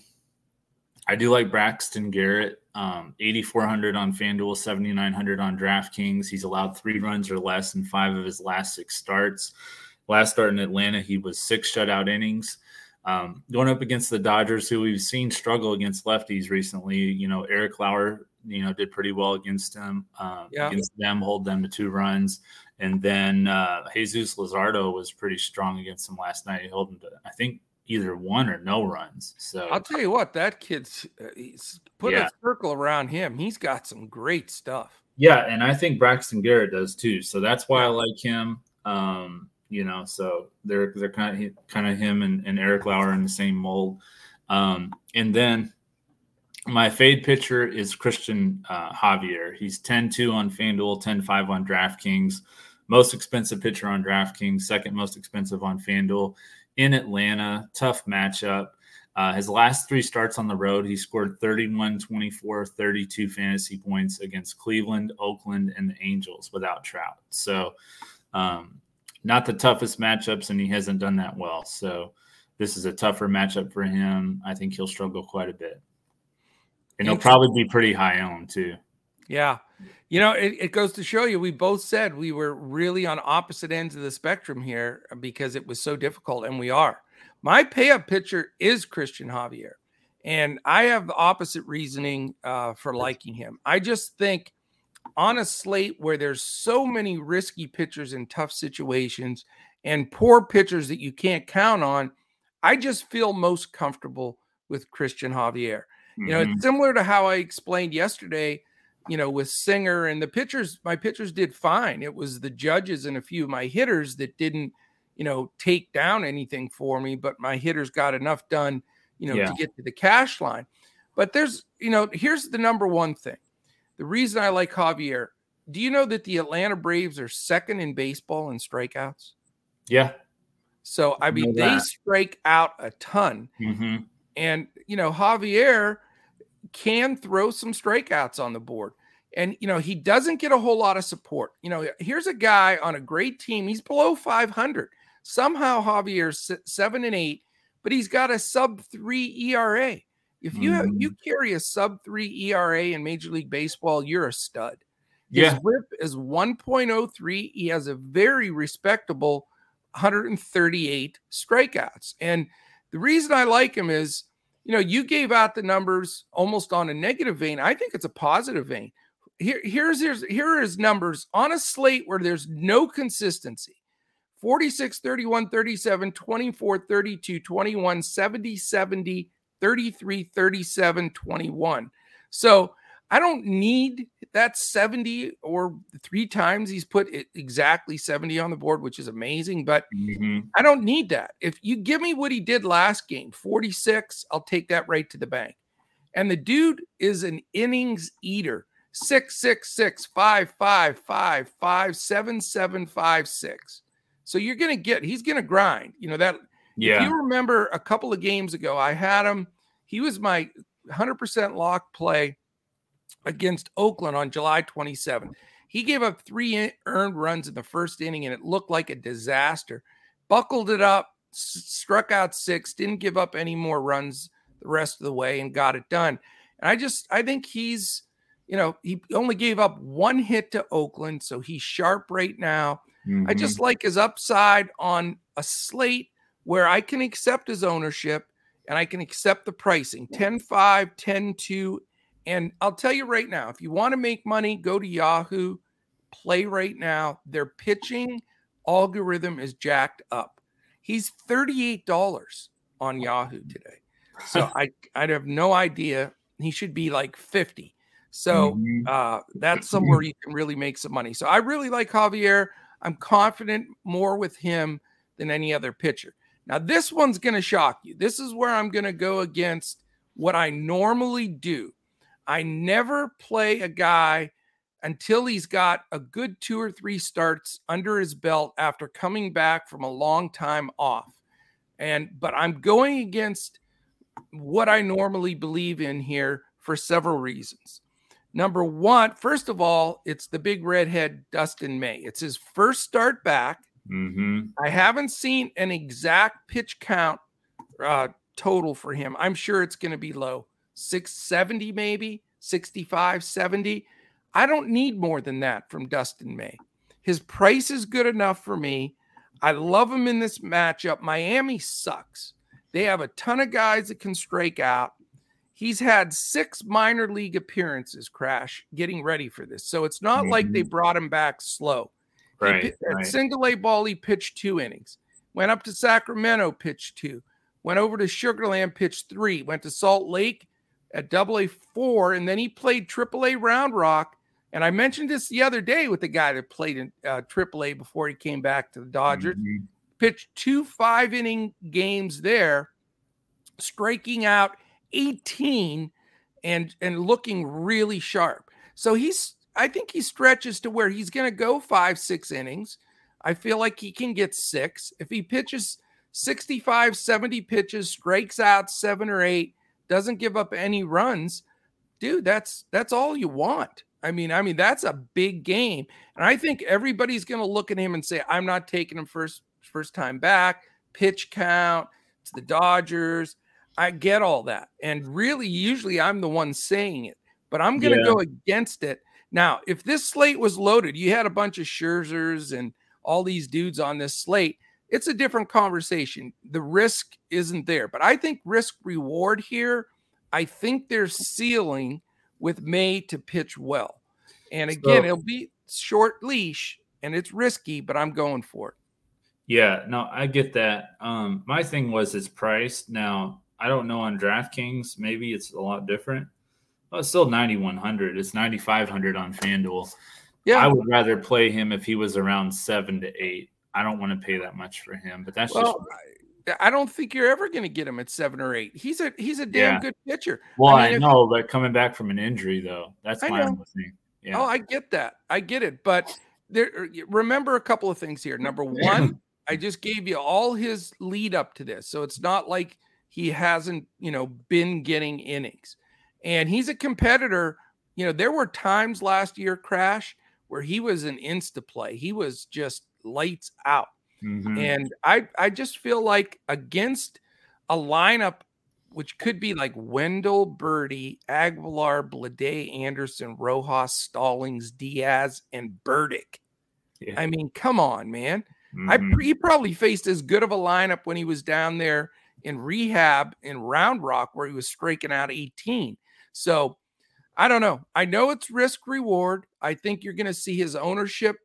I do like Braxton Garrett. Um, 8,400 on FanDuel, 7,900 on DraftKings. He's allowed three runs or less in five of his last six starts. Last start in Atlanta, he was six shutout innings. Um, going up against the Dodgers, who we've seen struggle against lefties recently. You know, Eric Lauer you know, did pretty well against them. Uh, yeah. Against them, hold them to two runs, and then uh, Jesus Luzardo was pretty strong against them last night. He held them to, I think, either one or no runs. So I'll tell you what, that kid's uh, he's put yeah. a circle around him. He's got some great stuff. Yeah, and I think Braxton Garrett does too. So that's why I like him. Um, you know, so they're they're kind of kind of him and, and Eric Lauer in the same mold. Um, and then my fade pitcher is Cristian uh, Javier. He's 10 2 on FanDuel, 10 5 on DraftKings. Most expensive pitcher on DraftKings, second most expensive on FanDuel in Atlanta. Tough matchup. Uh, his last three starts on the road, he scored 31, 24, 32 fantasy points against Cleveland, Oakland, and the Angels without Trout. So, um, not the toughest matchups, and he hasn't done that well. So, this is a tougher matchup for him. I think he'll struggle quite a bit. And he'll probably be pretty high owned too. Yeah. You know, it, it goes to show you, we both said we were really on opposite ends of the spectrum here because it was so difficult, and we are. My pay up pitcher is Cristian Javier, and I have the opposite reasoning uh, for liking him. I just think on a slate where there's so many risky pitchers in tough situations and poor pitchers that you can't count on, I just feel most comfortable with Cristian Javier. You know, mm-hmm. it's similar to how I explained yesterday, you know, with Singer and the pitchers, my pitchers did fine. It was the judges and a few of my hitters that didn't, you know, take down anything for me, but my hitters got enough done, you know, yeah. to get to the cash line. But there's, you know, here's the number one thing. The reason I like Javier. Do you know that the Atlanta Braves are second in baseball in strikeouts? Yeah. So I mean, they strike out a ton, mm-hmm. and you know Javier can throw some strikeouts on the board. And you know he doesn't get a whole lot of support. You know, here's a guy on a great team. He's below 500. Somehow Javier's seven and eight, but he's got a sub three ERA. If you have, you mm-hmm. carry a sub three ERA in Major League Baseball, you're a stud. His yeah. whip is 1.03. He has a very respectable 138 strikeouts. And the reason I like him is, you know, you gave out the numbers almost on a negative vein. I think it's a positive vein. Here, here's, here's here his numbers on a slate where there's no consistency. 46, 31, 37, 24, 32, 21, 70, 70, 33, 37, 21. So I don't need that 70 or three times he's put exactly 70 on the board, which is amazing, but mm-hmm. I don't need that. If you give me what he did last game, 46, I'll take that right to the bank. And the dude is an innings eater. Six, six, six, five, five, five, five, seven, seven, five, six. So you're gonna get he's gonna grind. You know that yeah. If you remember a couple of games ago, I had him, he was my 100% lock play against Oakland on July 27th. He gave up three earned runs in the first inning, and it looked like a disaster. Buckled it up, struck out six, didn't give up any more runs the rest of the way, and got it done. And I just, I think he's, you know, he only gave up one hit to Oakland, so he's sharp right now. Mm-hmm. I just like his upside on a slate where I can accept his ownership and I can accept the pricing 10 5, 10 2, and I'll tell you right now, if you want to make money, go to Yahoo, play right now. Their pitching algorithm is jacked up. He's $38 on Yahoo today. So I I have no idea. He should be like 50. So mm-hmm. uh, that's somewhere you can really make some money. So I really like Javier. I'm confident more with him than any other pitcher. Now, this one's going to shock you. This is where I'm going to go against what I normally do. I never play a guy until he's got a good two or three starts under his belt after coming back from a long time off. And but I'm going against what I normally believe in here for several reasons. Number one, first of all, it's the big redhead Dustin May. It's his first start back. Mm-hmm. I haven't seen an exact pitch count uh, total for him. I'm sure it's going to be low. 670 maybe, 65, 70. I don't need more than that from Dustin May. His price is good enough for me. I love him in this matchup. Miami sucks. They have a ton of guys that can strike out. He's had six minor league appearances, Crash, getting ready for this. So it's not mm-hmm. like they mm-hmm. brought him back slow. Right. He, right. Single A ball, he pitched two innings. Went up to Sacramento, pitched two. Went over to Sugar Land, pitched three. Went to Salt Lake, at double A four, and then he played triple A Round Rock. And I mentioned this the other day with the guy that played in uh, triple A before he came back to the Dodgers. Mm-hmm. Pitched two five inning games there, striking out 18 and and looking really sharp. So he's I think he stretches to where he's going to go five, six innings. I feel like he can get six. If he pitches 65, 70 pitches, strikes out seven or eight, doesn't give up any runs, dude, that's that's all you want. I mean, I mean that's a big game, and I think everybody's going to look at him and say, "I'm not taking him first first time back." Pitch count. to the Dodgers. I get all that, and really, usually I'm the one saying it, but I'm going to yeah. go against it. Now, if this slate was loaded, you had a bunch of Scherzers and all these dudes on this slate it's a different conversation. The risk isn't there, but I think risk reward here. I think they're ceiling with May to pitch well. And again, so, it'll be short leash and it's risky, but I'm going for it. Yeah, no, I get that. Um, my thing was its price. Now, I don't know on DraftKings, maybe it's a lot different. Well, it's still 9100. It's 9500 on FanDuel. Yeah. I would rather play him if he was around 7 to 8. I don't want to pay that much for him, but that's well, just I don't think you're ever going to get him at seven or eight. He's a he's a damn yeah. good pitcher. Well, I, mean, I know, but coming back from an injury though, that's my only thing. Yeah. Oh, I get that. I get it. But there, er, remember a couple of things here. Number one, I just gave you all his lead up to this, so it's not like he hasn't, you know, been getting innings. And he's a competitor. You know, there were times last year, Crash, where he was an insta play. He was just lights out. Mm-hmm. And I I just feel like against a lineup which could be like Wendle, Berti, Aguilar, Bleday, Anderson, Rojas, Stallings, Diaz, and Burdick. Yeah. I mean, come on, man. Mm-hmm. I he probably faced as good of a lineup when he was down there in rehab in Round Rock where he was striking out 18. So I don't know. I know it's risk reward. I think you're going to see his ownership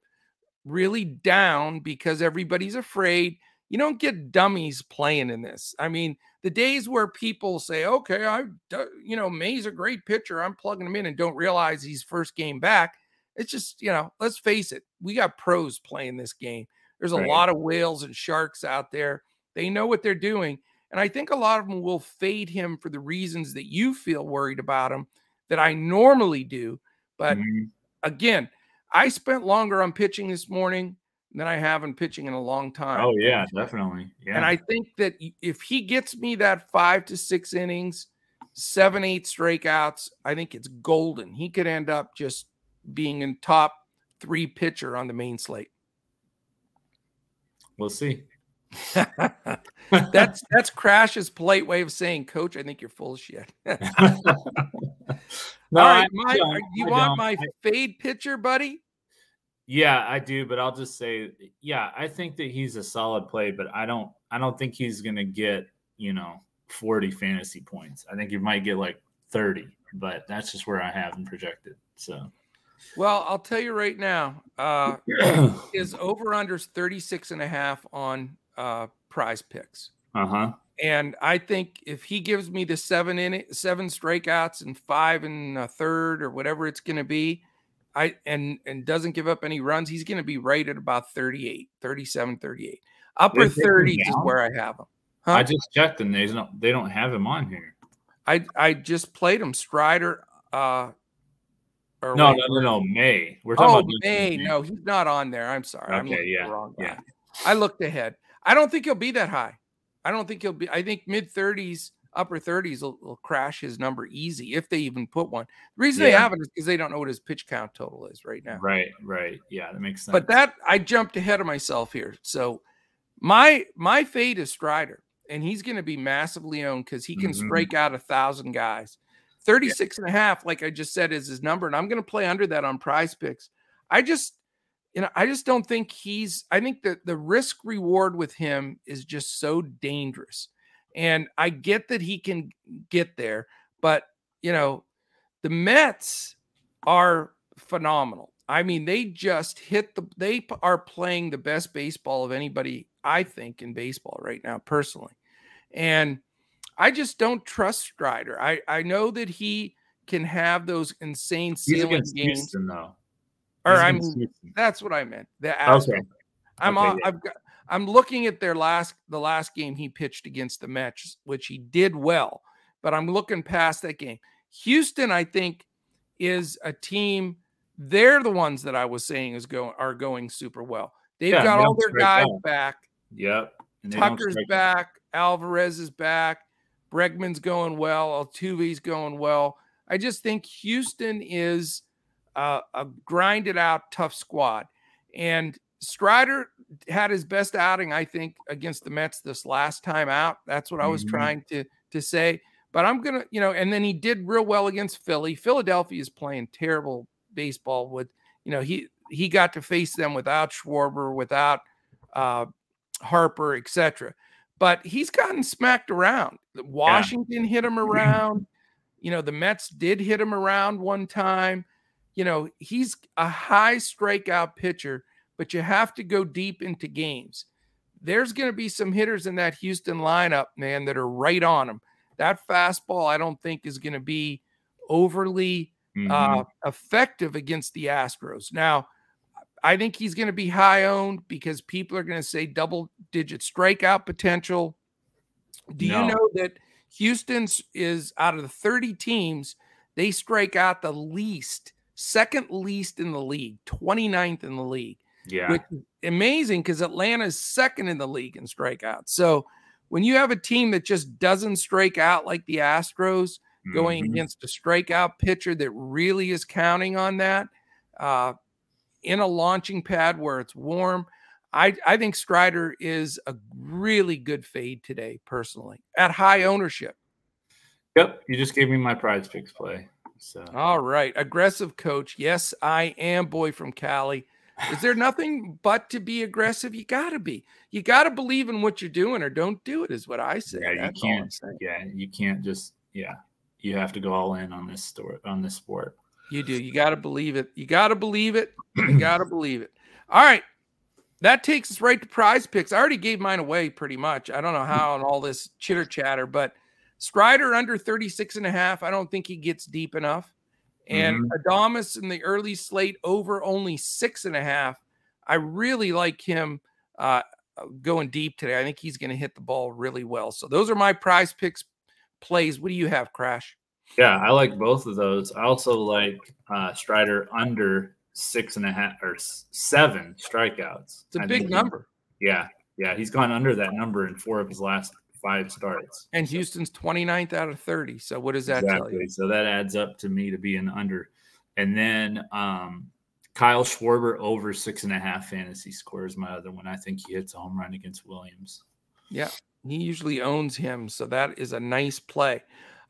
really down because everybody's afraid. You don't get dummies playing in this. I mean, the days where people say, "Okay, I, you know, May's a great pitcher. I'm plugging him in," and don't realize he's first game back. It's just, you know, let's face it. We got pros playing this game. There's a right. lot of whales and sharks out there. They know what they're doing. And I think a lot of them will fade him for the reasons that you feel worried about him that I normally do. But mm-hmm. again, I spent longer on pitching this morning than I have in pitching in a long time. Oh, yeah, definitely. Yeah. And I think that if he gets me that five to six innings, seven, eight strikeouts, I think it's golden. He could end up just being in top three pitcher on the main slate. We'll see. that's that's Crash's polite way of saying, Coach, I think you're full of shit. no, All right, my, you I want my fade pitcher, buddy? Yeah, I do, but I'll just say, yeah, I think that he's a solid play, but I don't, I don't think he's gonna get, you know, 40 fantasy points. I think he might get like 30, but that's just where I have him projected. So well, I'll tell you right now, uh, his over unders 36 and a half on uh, prize picks. Uh huh. And I think if he gives me the seven in it, seven strikeouts and five and a third or whatever it's going to be, I and and doesn't give up any runs, he's going to be right at about 38, 37, 38. Upper 30s is where I have him. Huh? I just checked and they don't they don't have him on here. I I just played him Strider uh or no, no, no, no, May. We're talking oh, about May. May. No, he's not on there. I'm sorry. Okay, I'm yeah, wrong yeah. I looked ahead. I don't think he'll be that high. I don't think he'll be. I think mid 30s, upper 30s will, will, crash his number easy if they even put one. The reason yeah. they haven't is because they don't know what his pitch count total is right now. Right, right. Yeah, that makes sense. But that I jumped ahead of myself here. So my my fate is Strider, and he's going to be massively owned because he can mm-hmm. strike out a thousand guys. 36 yeah. and a half, like I just said, is his number. And I'm going to play under that on prize picks. I just, you know, I just don't think he's, I think that the risk reward with him is just so dangerous. And I get that he can get there, but, you know, the Mets are phenomenal. I mean, they just hit the, they are playing the best baseball of anybody, I think, in baseball right now, personally. And, I just don't trust Strider. I I know that he can have those insane ceiling games. Houston, though. Or I mean, that's what I meant. The okay. I'm okay, yeah. I've got I'm looking at their last the last game he pitched against the Mets, which he did well, but I'm looking past that game. Houston, I think, is a team. They're the ones that I was saying is going are going super well. They've yeah, got all their guys back. Yep. Tucker's back. Alvarez is back. Bregman's going well. Altuve's going well. I just think Houston is a grinded out tough squad. And Strider had his best outing, I think, against the Mets this last time out. That's what I was mm-hmm. trying to to say. But I'm gonna, you know, and then he did real well against Philly. Philadelphia is playing terrible baseball with, you know, he he got to face them without Schwarber, without uh, Harper, etc but he's gotten smacked around. Washington yeah. hit him around. You know, the Mets did hit him around one time. You know, he's a high strikeout pitcher, but you have to go deep into games. There's going to be some hitters in that Houston lineup, man, that are right on him. That fastball, I don't think, is going to be overly mm-hmm. uh, effective against the Astros. Now, I think he's going to be high owned because people are going to say double digit strikeout potential. Do no. you know that Houston's is out of the 30 teams, they strike out the least, second least in the league, 29th in the league. Yeah. Which is amazing because Atlanta is second in the league in strikeouts. So when you have a team that just doesn't strike out like the Astros going mm-hmm. against a strikeout pitcher that really is counting on that uh, in a launching pad where it's warm, I, I think Strider is a really good fade today, personally, at high ownership. Yep. You just gave me my prize picks play. So all right. Aggressive coach. Yes, I am boy from Cali. Is there nothing but to be aggressive? You gotta be. You gotta believe in what you're doing or don't do it, is what I say. Yeah, That's you can't yeah, you can't just yeah. You have to go all in on this story on this sport. You do. You gotta believe it. You gotta believe it. You gotta believe it. All right. That takes us right to prize picks. I already gave mine away pretty much. I don't know how and all this chitter chatter, but Strider under 36 and a half. I don't think he gets deep enough. And mm-hmm. Adames in the early slate over only six and a half. I really like him uh, going deep today. I think he's going to hit the ball really well. So those are my prize picks plays. What do you have, Crash? Yeah, I like both of those. I also like uh, Strider under six and a half or seven strikeouts. It's a I big number. He, yeah, yeah, he's gone under that number in four of his last five starts. And Houston's 29th out of 30. So what does that exactly. tell you? So that adds up to me to be an under. And then um, Kyle Schwarber over six and a half fantasy scores my other one. I think he hits a home run against Williams. Yeah, he usually owns him. So that is a nice play.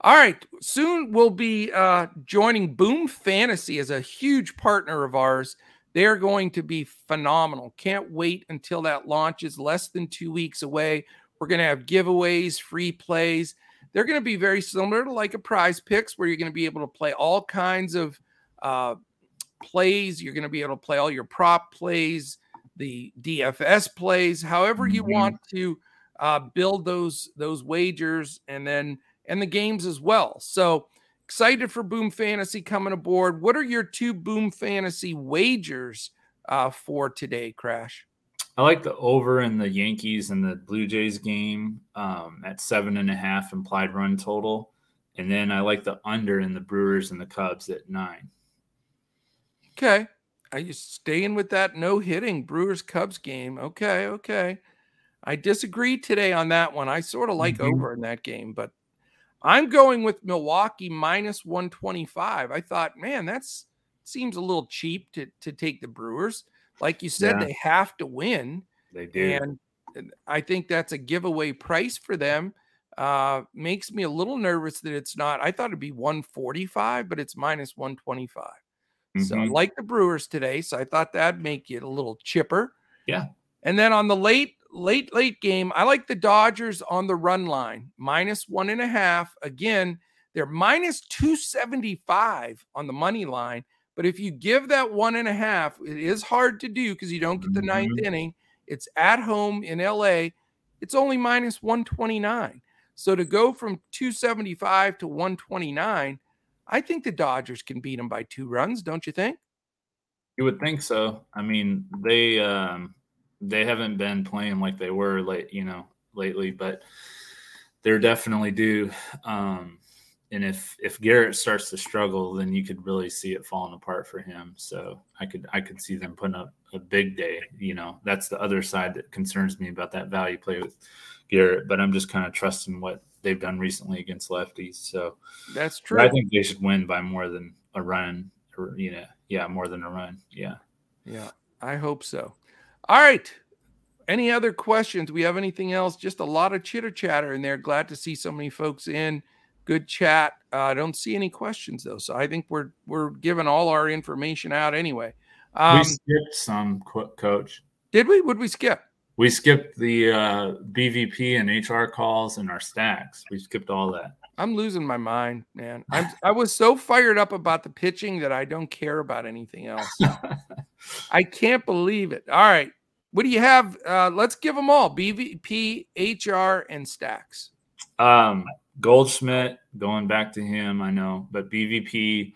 All right. Soon we'll be uh, joining Boom Fantasy as a huge partner of ours. They're going to be phenomenal. Can't wait until that launches less than two weeks away. We're going to have giveaways, free plays. They're going to be very similar to like a prize picks where you're going to be able to play all kinds of uh, plays. You're going to be able to play all your prop plays, the DFS plays, however you mm-hmm. want to uh, build those those wagers, and then and the games as well. So excited for Boom Fantasy coming aboard. What are your two Boom Fantasy wagers uh, for today, Crash? I like the over in the Yankees and the Blue Jays game um, at seven and a half implied run total. And then I like the under in the Brewers and the Cubs at nine. Okay. Are you staying with that no hitting Brewers Cubs game? Okay. Okay. I disagree today on that one. I sort of like mm-hmm. over in that game, but I'm going with Milwaukee minus 125. I thought, man, that's seems a little cheap to, to take the Brewers. Like you said, yeah. they have to win. They do. And I think that's a giveaway price for them. Uh, makes me a little nervous that it's not. I thought it'd be 145, but it's minus 125. Mm-hmm. So I mm-hmm. like the Brewers today. So I thought that'd make it a little chipper. Yeah. And then on the late, late, late game, I like the Dodgers on the run line, minus one and a half. Again, they're minus 275 on the money line. But if you give that one and a half, it is hard to do because you don't get the ninth mm-hmm. inning. It's at home in LA. It's only minus 129. So to go from 275 to 129, I think the Dodgers can beat them by two runs, don't you think? You would think so. I mean, they um, they haven't been playing like they were late, you know, lately, but they're definitely due. Um, and if if Garrett starts to struggle, then you could really see it falling apart for him. So I could I could see them putting up a big day. You know, that's the other side that concerns me about that value play with Garrett. But I'm just kind of trusting what they've done recently against lefties. So that's true. I think they should win by more than a run, or you know, yeah, more than a run. Yeah, yeah, I hope so. All right. Any other questions? We have anything else? Just a lot of chitter chatter in there. Glad to see so many folks in good chat. Uh, I don't see any questions though, so I think we're we're giving all our information out anyway. Um, we skipped some, coach. Did we? Would we skip? We skipped the uh, BVP and HR calls and our stacks. We skipped all that. I'm losing my mind, man. I'm, I was so fired up about the pitching that I don't care about anything else. I can't believe it. All right. What do you have? Uh, let's give them all BVP, HR, and stacks. Um, Goldschmidt, going back to him, I know, but BVP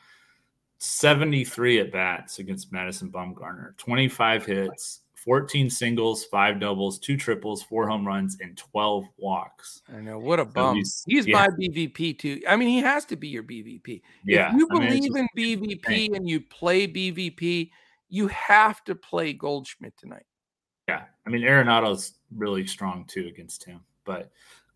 73 at bats against Madison Bumgarner, 25 hits, 14 singles, five doubles, two triples, four home runs, and 12 walks. I know what a bum. So he's, he's yeah. my BVP too. I mean, he has to be your BVP. Yeah. If you believe I mean, in BVP and you play BVP, you have to play Goldschmidt tonight. Yeah. I mean, Arenado's really strong too against him. But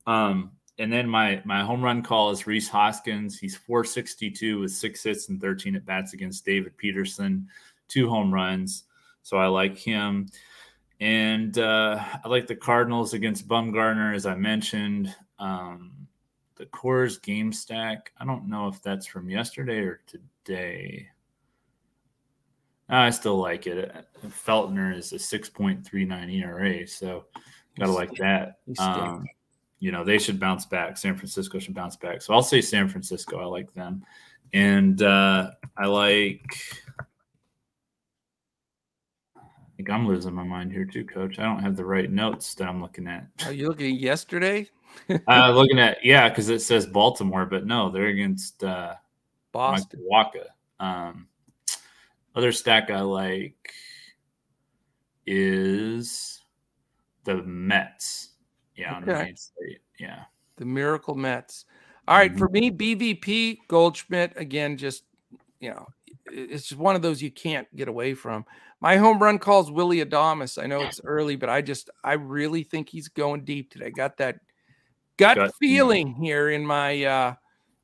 um, and then my my home run call is Rhys Hoskins. He's 462 with six hits and 13 at bats against David Peterson, two home runs. So I like him. And uh, I like the Cardinals against Bumgarner, as I mentioned. Um, the Coors game stack. I don't know if that's from yesterday or today. I still like it. Feltner is a 6.39 ERA, so gotta like that. Um, you know, they should bounce back. San Francisco should bounce back. So I'll say San Francisco. I like them. And uh, I like I think I'm losing my mind here too, Coach. I don't have the right notes that I'm looking at. Are you looking at yesterday? uh, looking at yeah, because it says Baltimore, but no, they're against uh, Boston. Wacha. Um, other stack I like is the Mets. Yeah, okay. On Main Street. Yeah, the Miracle Mets. All right, mm-hmm. for me, BVP Goldschmidt again. Just you know, it's just one of those you can't get away from. My home run calls Willy Adames. I know it's early, but I just I really think he's going deep today. Got that gut, gut feeling here in my uh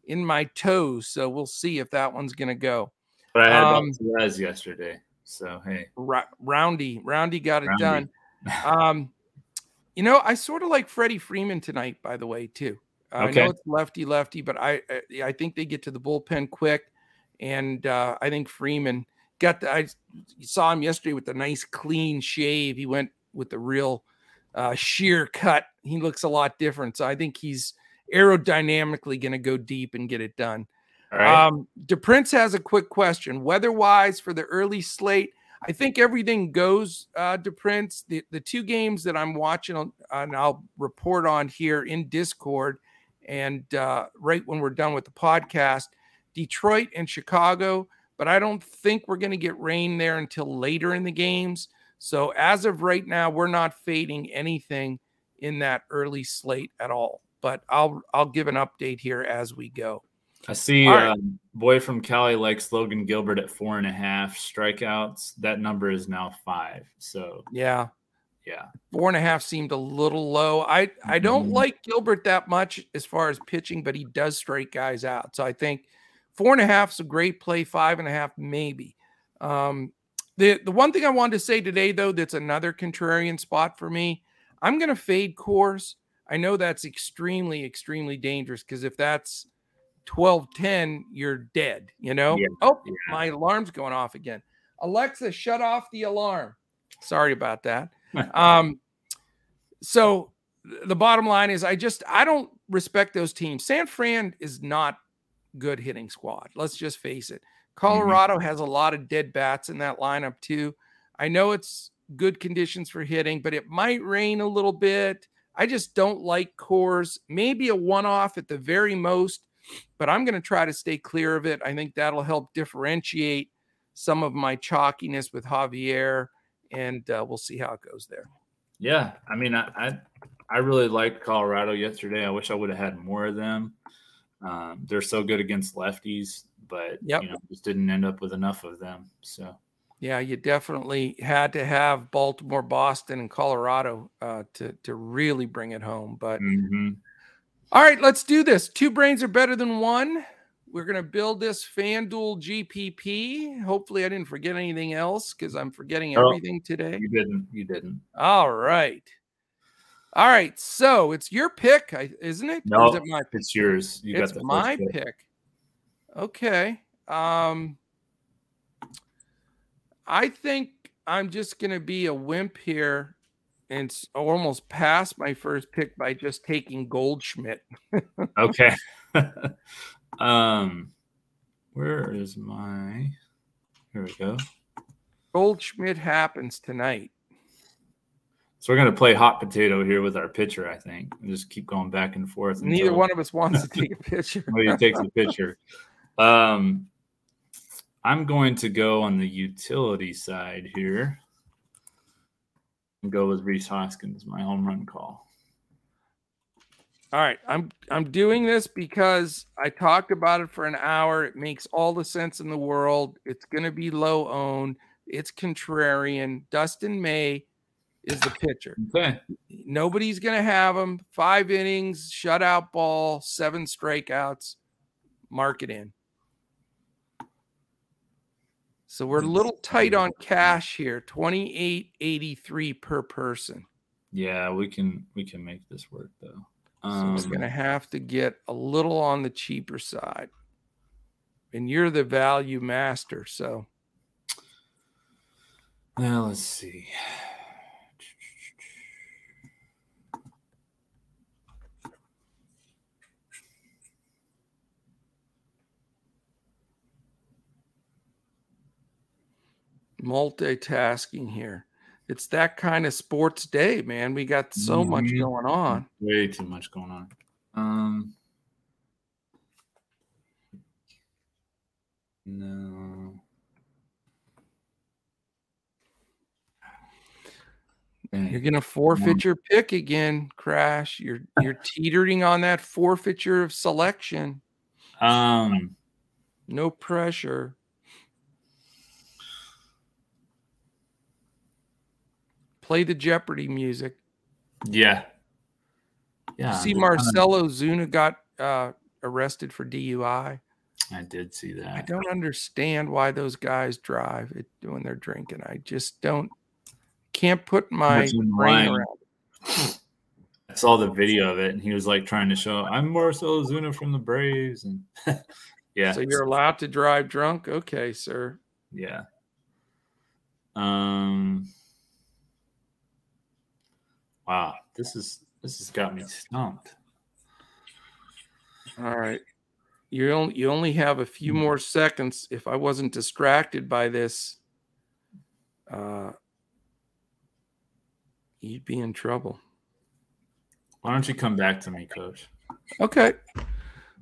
in my toes. So we'll see if that one's gonna go. But I had um, yesterday. So hey. roundy. Roundy got it Roundy. done. um you know, I sort of like Freddie Freeman tonight, by the way, too. Uh, okay. I know it's lefty lefty, but I I think they get to the bullpen quick. And uh, I think Freeman got the, I saw him yesterday with a nice clean shave. He went with the real uh, sheer cut. He looks a lot different. So I think he's aerodynamically going to go deep and get it done. All right. Um, DePrince has a quick question. Weather wise for the early slate, I think everything goes, uh, Prince. The, the two games that I'm watching, on, and I'll report on here in Discord, and uh, right when we're done with the podcast, Detroit and Chicago, but I don't think we're going to get rain there until later in the games. So as of right now, we're not fading anything in that early slate at all. But I'll I'll give an update here as we go. I see right. um, boy from Cali likes Logan Gilbert at four and a half strikeouts. That number is now five. So yeah, yeah, four and a half seemed a little low. I I don't mm-hmm. like Gilbert that much as far as pitching, but he does strike guys out. So I think Four and a half is a great play. Five and a half, maybe. Um, the the one thing I wanted to say today, though, that's another contrarian spot for me. I'm going to fade Coors. I know that's extremely, extremely dangerous because if that's 12 10, you're dead, you know? Yeah. Oh, yeah. my alarm's going off again. Alexa, shut off the alarm. Sorry about that. um, so the bottom line is I just I don't respect those teams. San Fran is not good hitting squad. Let's just face it. Mm-hmm. Colorado mm-hmm. has a lot of dead bats in that lineup too. I know it's good conditions for hitting, but it might rain a little bit. I just don't like Coors. Maybe a one off at the very most, but I'm going to try to stay clear of it. I think that'll help differentiate some of my chalkiness with Javier, and uh, we'll see how it goes there. Yeah, I mean, I, I I really liked Colorado yesterday. I wish I would have had more of them. Um, they're so good against lefties, but yep. you know, just didn't end up with enough of them. So yeah, you definitely had to have Baltimore, Boston, and Colorado uh, to to really bring it home. But mm-hmm. All right, let's do this. Two brains are better than one. We're gonna build this FanDuel GPP. Hopefully, I didn't forget anything else because I'm forgetting oh, everything today. You didn't. You didn't. All right. All right, so it's your pick, isn't it? No, it my it's yours. You it's my pick. pick. Okay. Um, I think I'm just going to be a wimp here and almost pass my first pick by just taking Goldschmidt. okay. um, where is my? Here we go. Goldschmidt happens tonight. So we're gonna play hot potato here with our pitcher, I think, and just keep going back and forth. Neither one of us wants to take a pitcher. Nobody takes a pitcher. Um, I'm going to go on the utility side here. Go with Rhys Hoskins, my home run call. All right, I'm I'm doing this because I talked about it for an hour. It makes all the sense in the world. It's going to be low owned. It's contrarian. Dustin May is the pitcher. Okay. Nobody's going to have him. Five innings, shutout ball, seven strikeouts. Mark it in. So we're a little tight on cash here. 28.83 per person. Yeah, we can we can make this work though. Um, so we're going to have to get a little on the cheaper side. And you're the value master, so now let's see. Multitasking here. It's that kind of sports day, man. We got so mm-hmm. much going on. Way too much going on. Um No. You're gonna forfeit your pick again, Crash. You're you're teetering on that forfeiture of selection. Um, no pressure. Play the Jeopardy music. Yeah. Yeah. see, Marcell Ozuna got uh, arrested for DUI. I did see that. I don't understand why those guys drive it when they're drinking. I just don't can't put my brain around. I saw the video of it, and he was like trying to show, "I'm Marcell Ozuna from the Braves," and yeah. So you're allowed to drive drunk, okay, sir? Yeah. Um. Wow, this is this has got me stumped. All right. You only you only have a few more seconds. If I wasn't distracted by this, uh, you'd be in trouble. Why don't you come back to me, coach? Okay.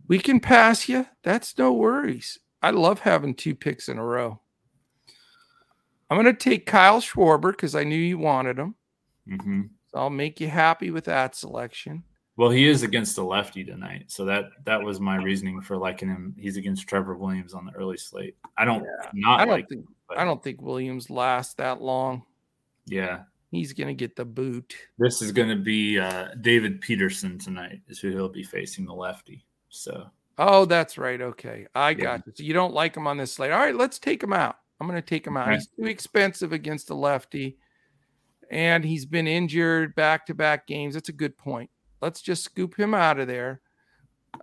We can pass you. That's no worries. I love having two picks in a row. I'm going to take Kyle Schwarber because I knew you wanted him. Mm-hmm. So I'll make you happy with that selection. Well, he is against the lefty tonight, so that that was my reasoning for liking him. He's against Trevor Williams on the early slate. I don't yeah. not I don't like think him, I don't think Williams lasts that long. Yeah, he's gonna get the boot. This is gonna be uh, David Peterson tonight. Is who he'll be facing the lefty. So. Oh, that's right. Okay, I got yeah. you. So you don't like him on this slate. All right, let's take him out. I'm gonna take him out. Okay. He's too expensive against the lefty and he's been injured back to back games. That's a good point. Let's just scoop him out of there.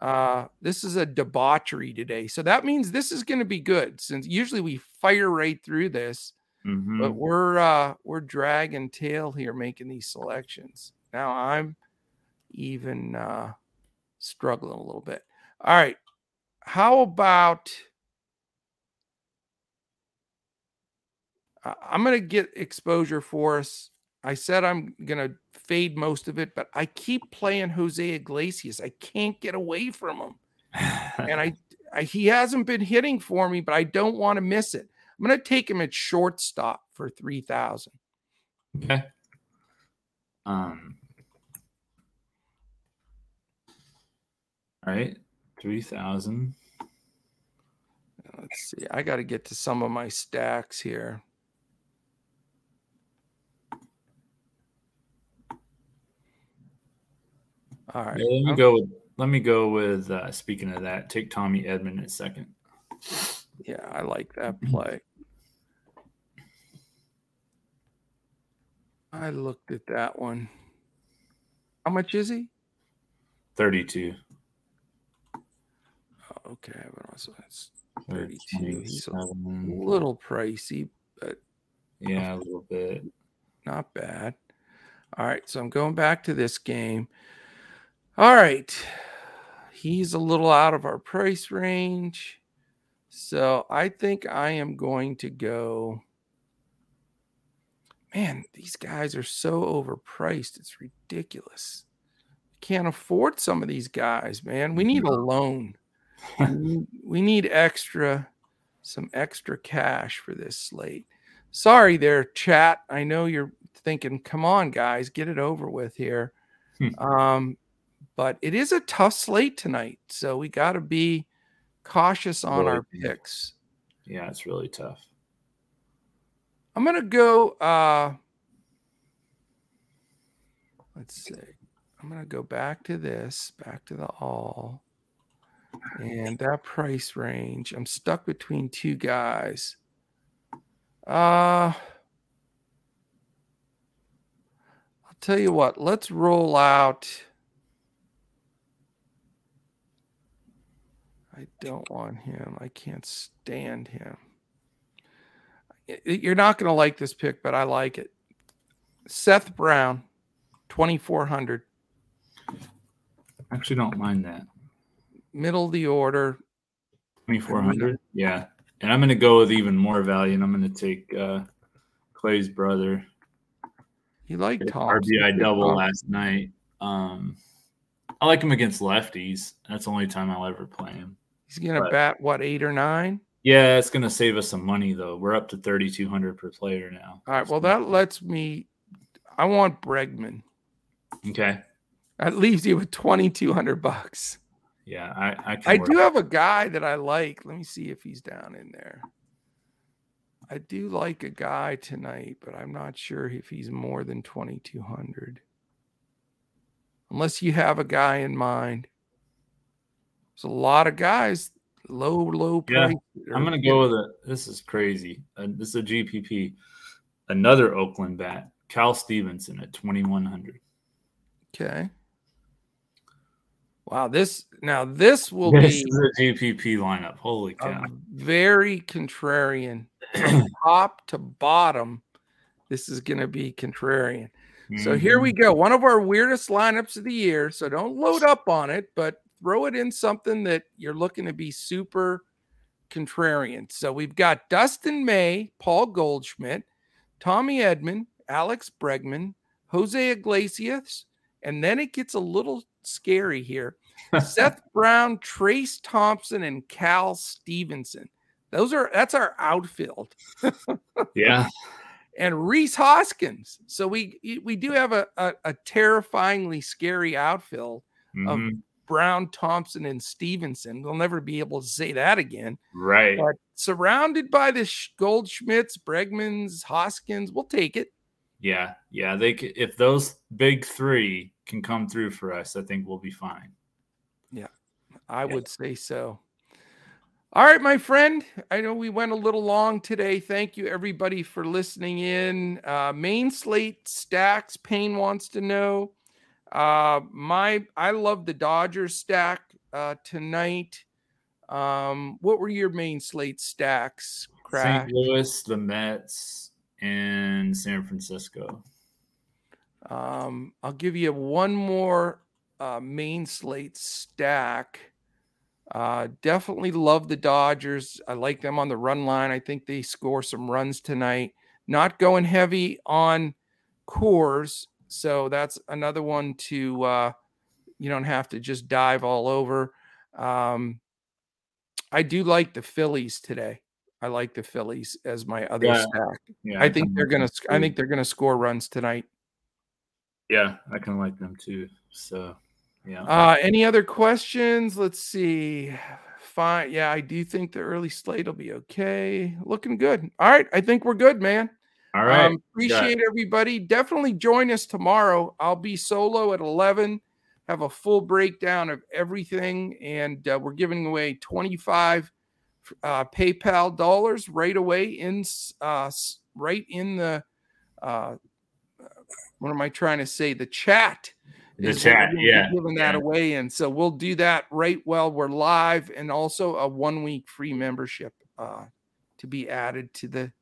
Uh, this is a debauchery today. So that means this is going to be good since usually we fire right through this, mm-hmm. but we're uh, we're dragging tail here making these selections. Now I'm even uh, struggling a little bit. All right. How about I'm going to get exposure for us I said I'm going to fade most of it, but I keep playing Jose Iglesias. I can't get away from him. and I, I, he hasn't been hitting for me, but I don't want to miss it. I'm going to take him at shortstop for 3000. Okay. Um All right. 3000. Let's see. I got to get to some of my stacks here. All right. Yeah, let me go with let me go with uh, speaking of that, take Tommy Edman in a second. Yeah, I like that play. I looked at that one. How much is he? 32. Oh, okay, but also that's 32. He's a little pricey, but yeah, a little bit. Not bad. All right, so I'm going back to this game. All right. He's a little out of our price range. So I think I am going to go. Man, these guys are so overpriced. It's ridiculous. Can't afford some of these guys, man. We need a loan. we need extra, some extra cash for this slate. Sorry there, chat. I know you're thinking, come on, guys, get it over with here. Hmm. Um, but it is a tough slate tonight. So we got to be cautious on Really our picks. Yeah, it's really tough. I'm going to go. Uh, let's see. I'm going to go back to this, back to the all. And that price range, I'm stuck between two guys. Uh, I'll tell you what, let's roll out. I don't want him. I can't stand him. You're not going to like this pick, but I like it. Seth Brown, 2,400, actually don't mind that. middle of the order. 2400 yeah and i'm going to go with even more value and i'm going to take uh clay's brother You like Hit Thompson. rbi double last night um i like him against lefties that's the only time i'll ever play him He's going to bat, what, eight or nine? yeah it's going to save us some money though we're up to 3200 per player now All right. Well, that lets me. I want Bregman. okay That leaves you with 2,200 bucks. yeah i i, I do have a guy that I like. Let me see if he's down in there. I do like a guy tonight, but I'm not sure if he's more than 2,200. Unless you have a guy in mind. There's a lot of guys, low, low Yeah, price. i'm going to go with a this is crazy uh, this is a gpp another oakland bat cal stevenson at 2100 Okay. Wow. This now this will this be is a gpp lineup holy cow very contrarian top to bottom. This is going to be contrarian. So here we Mhm. go. One of our weirdest lineups of the year. So don't load up on it, but throw it in something that you're looking to be super contrarian. So we've got Dustin May, Paul Goldschmidt, Tommy Edman, Alex Bregman, Jose Iglesias, and then it gets a little scary here. Seth Brown, Trayce Thompson, and Cal Stevenson. Those are that's our outfield yeah and Rhys Hoskins. So we we do have a, a, a terrifyingly scary outfield. Mhm. Brown, Thompson, and Stevenson. We'll never be able to say that again. right But surrounded by the Goldschmidts, Bregmans, Hoskins, we'll take it. yeah yeah they c- if those big three can come through for us i think we'll be fine Yeah, I Yeah. would say so. All right, my friend. I know we went a little long today. Thank you, everybody, for listening in. Uh, main slate stacks. Payne wants to know. Uh, my I love the Dodgers stack uh, tonight. Um, what were your main slate stacks? St louis the mets and san francisco Um, I'll give you one more uh, main slate stack. Uh, definitely love the Dodgers. I like them on the run line. I think they score some runs tonight. Not going heavy on Coors, so that's another one to uh, you don't have to just dive all over. Um, I do like the Phillies today. I like the Phillies as my other Yeah. stack. yeah I think they're gonna. I think they're gonna score runs tonight. yeah i can like them too so yeah Uh, any other questions? Let's see. Fine. Yeah, I do think the early slate will be okay. Looking good. All right. I think we're good, man. All right Um, appreciate everybody. Definitely join us tomorrow. I'll be solo at 11, have a full breakdown of everything. And uh, we're giving away 25 uh, PayPal dollars right away in, uh, right in the, uh, what am I trying to say? The chat the is what we're chat yeah giving that yeah. away and so we'll do that right while we're live and also a one week free membership uh to be added to the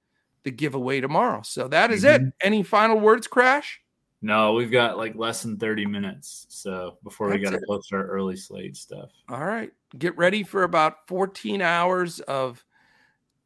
the giveaway tomorrow so that is it Mhm. any final words crash no we've got like less than 30 minutes so before we got to it. post our early slate stuff all right get ready for about 14 hours of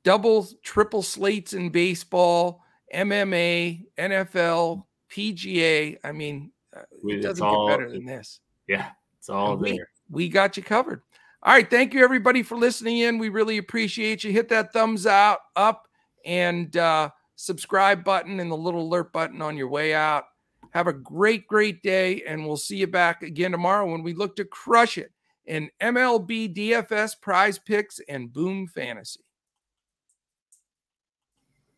double triple slates in baseball mma nfl pga i mean uh, We- it doesn't all- get better than this yeah it's all And we- there we got you covered. All right. Thank you, everybody, for listening in. We really appreciate you. Hit that thumbs out up and uh, subscribe button and the little alert button on your way out. Have a great, great day, and we'll see you back again tomorrow when we look to crush it in MLB DFS prize picks and boom fantasy.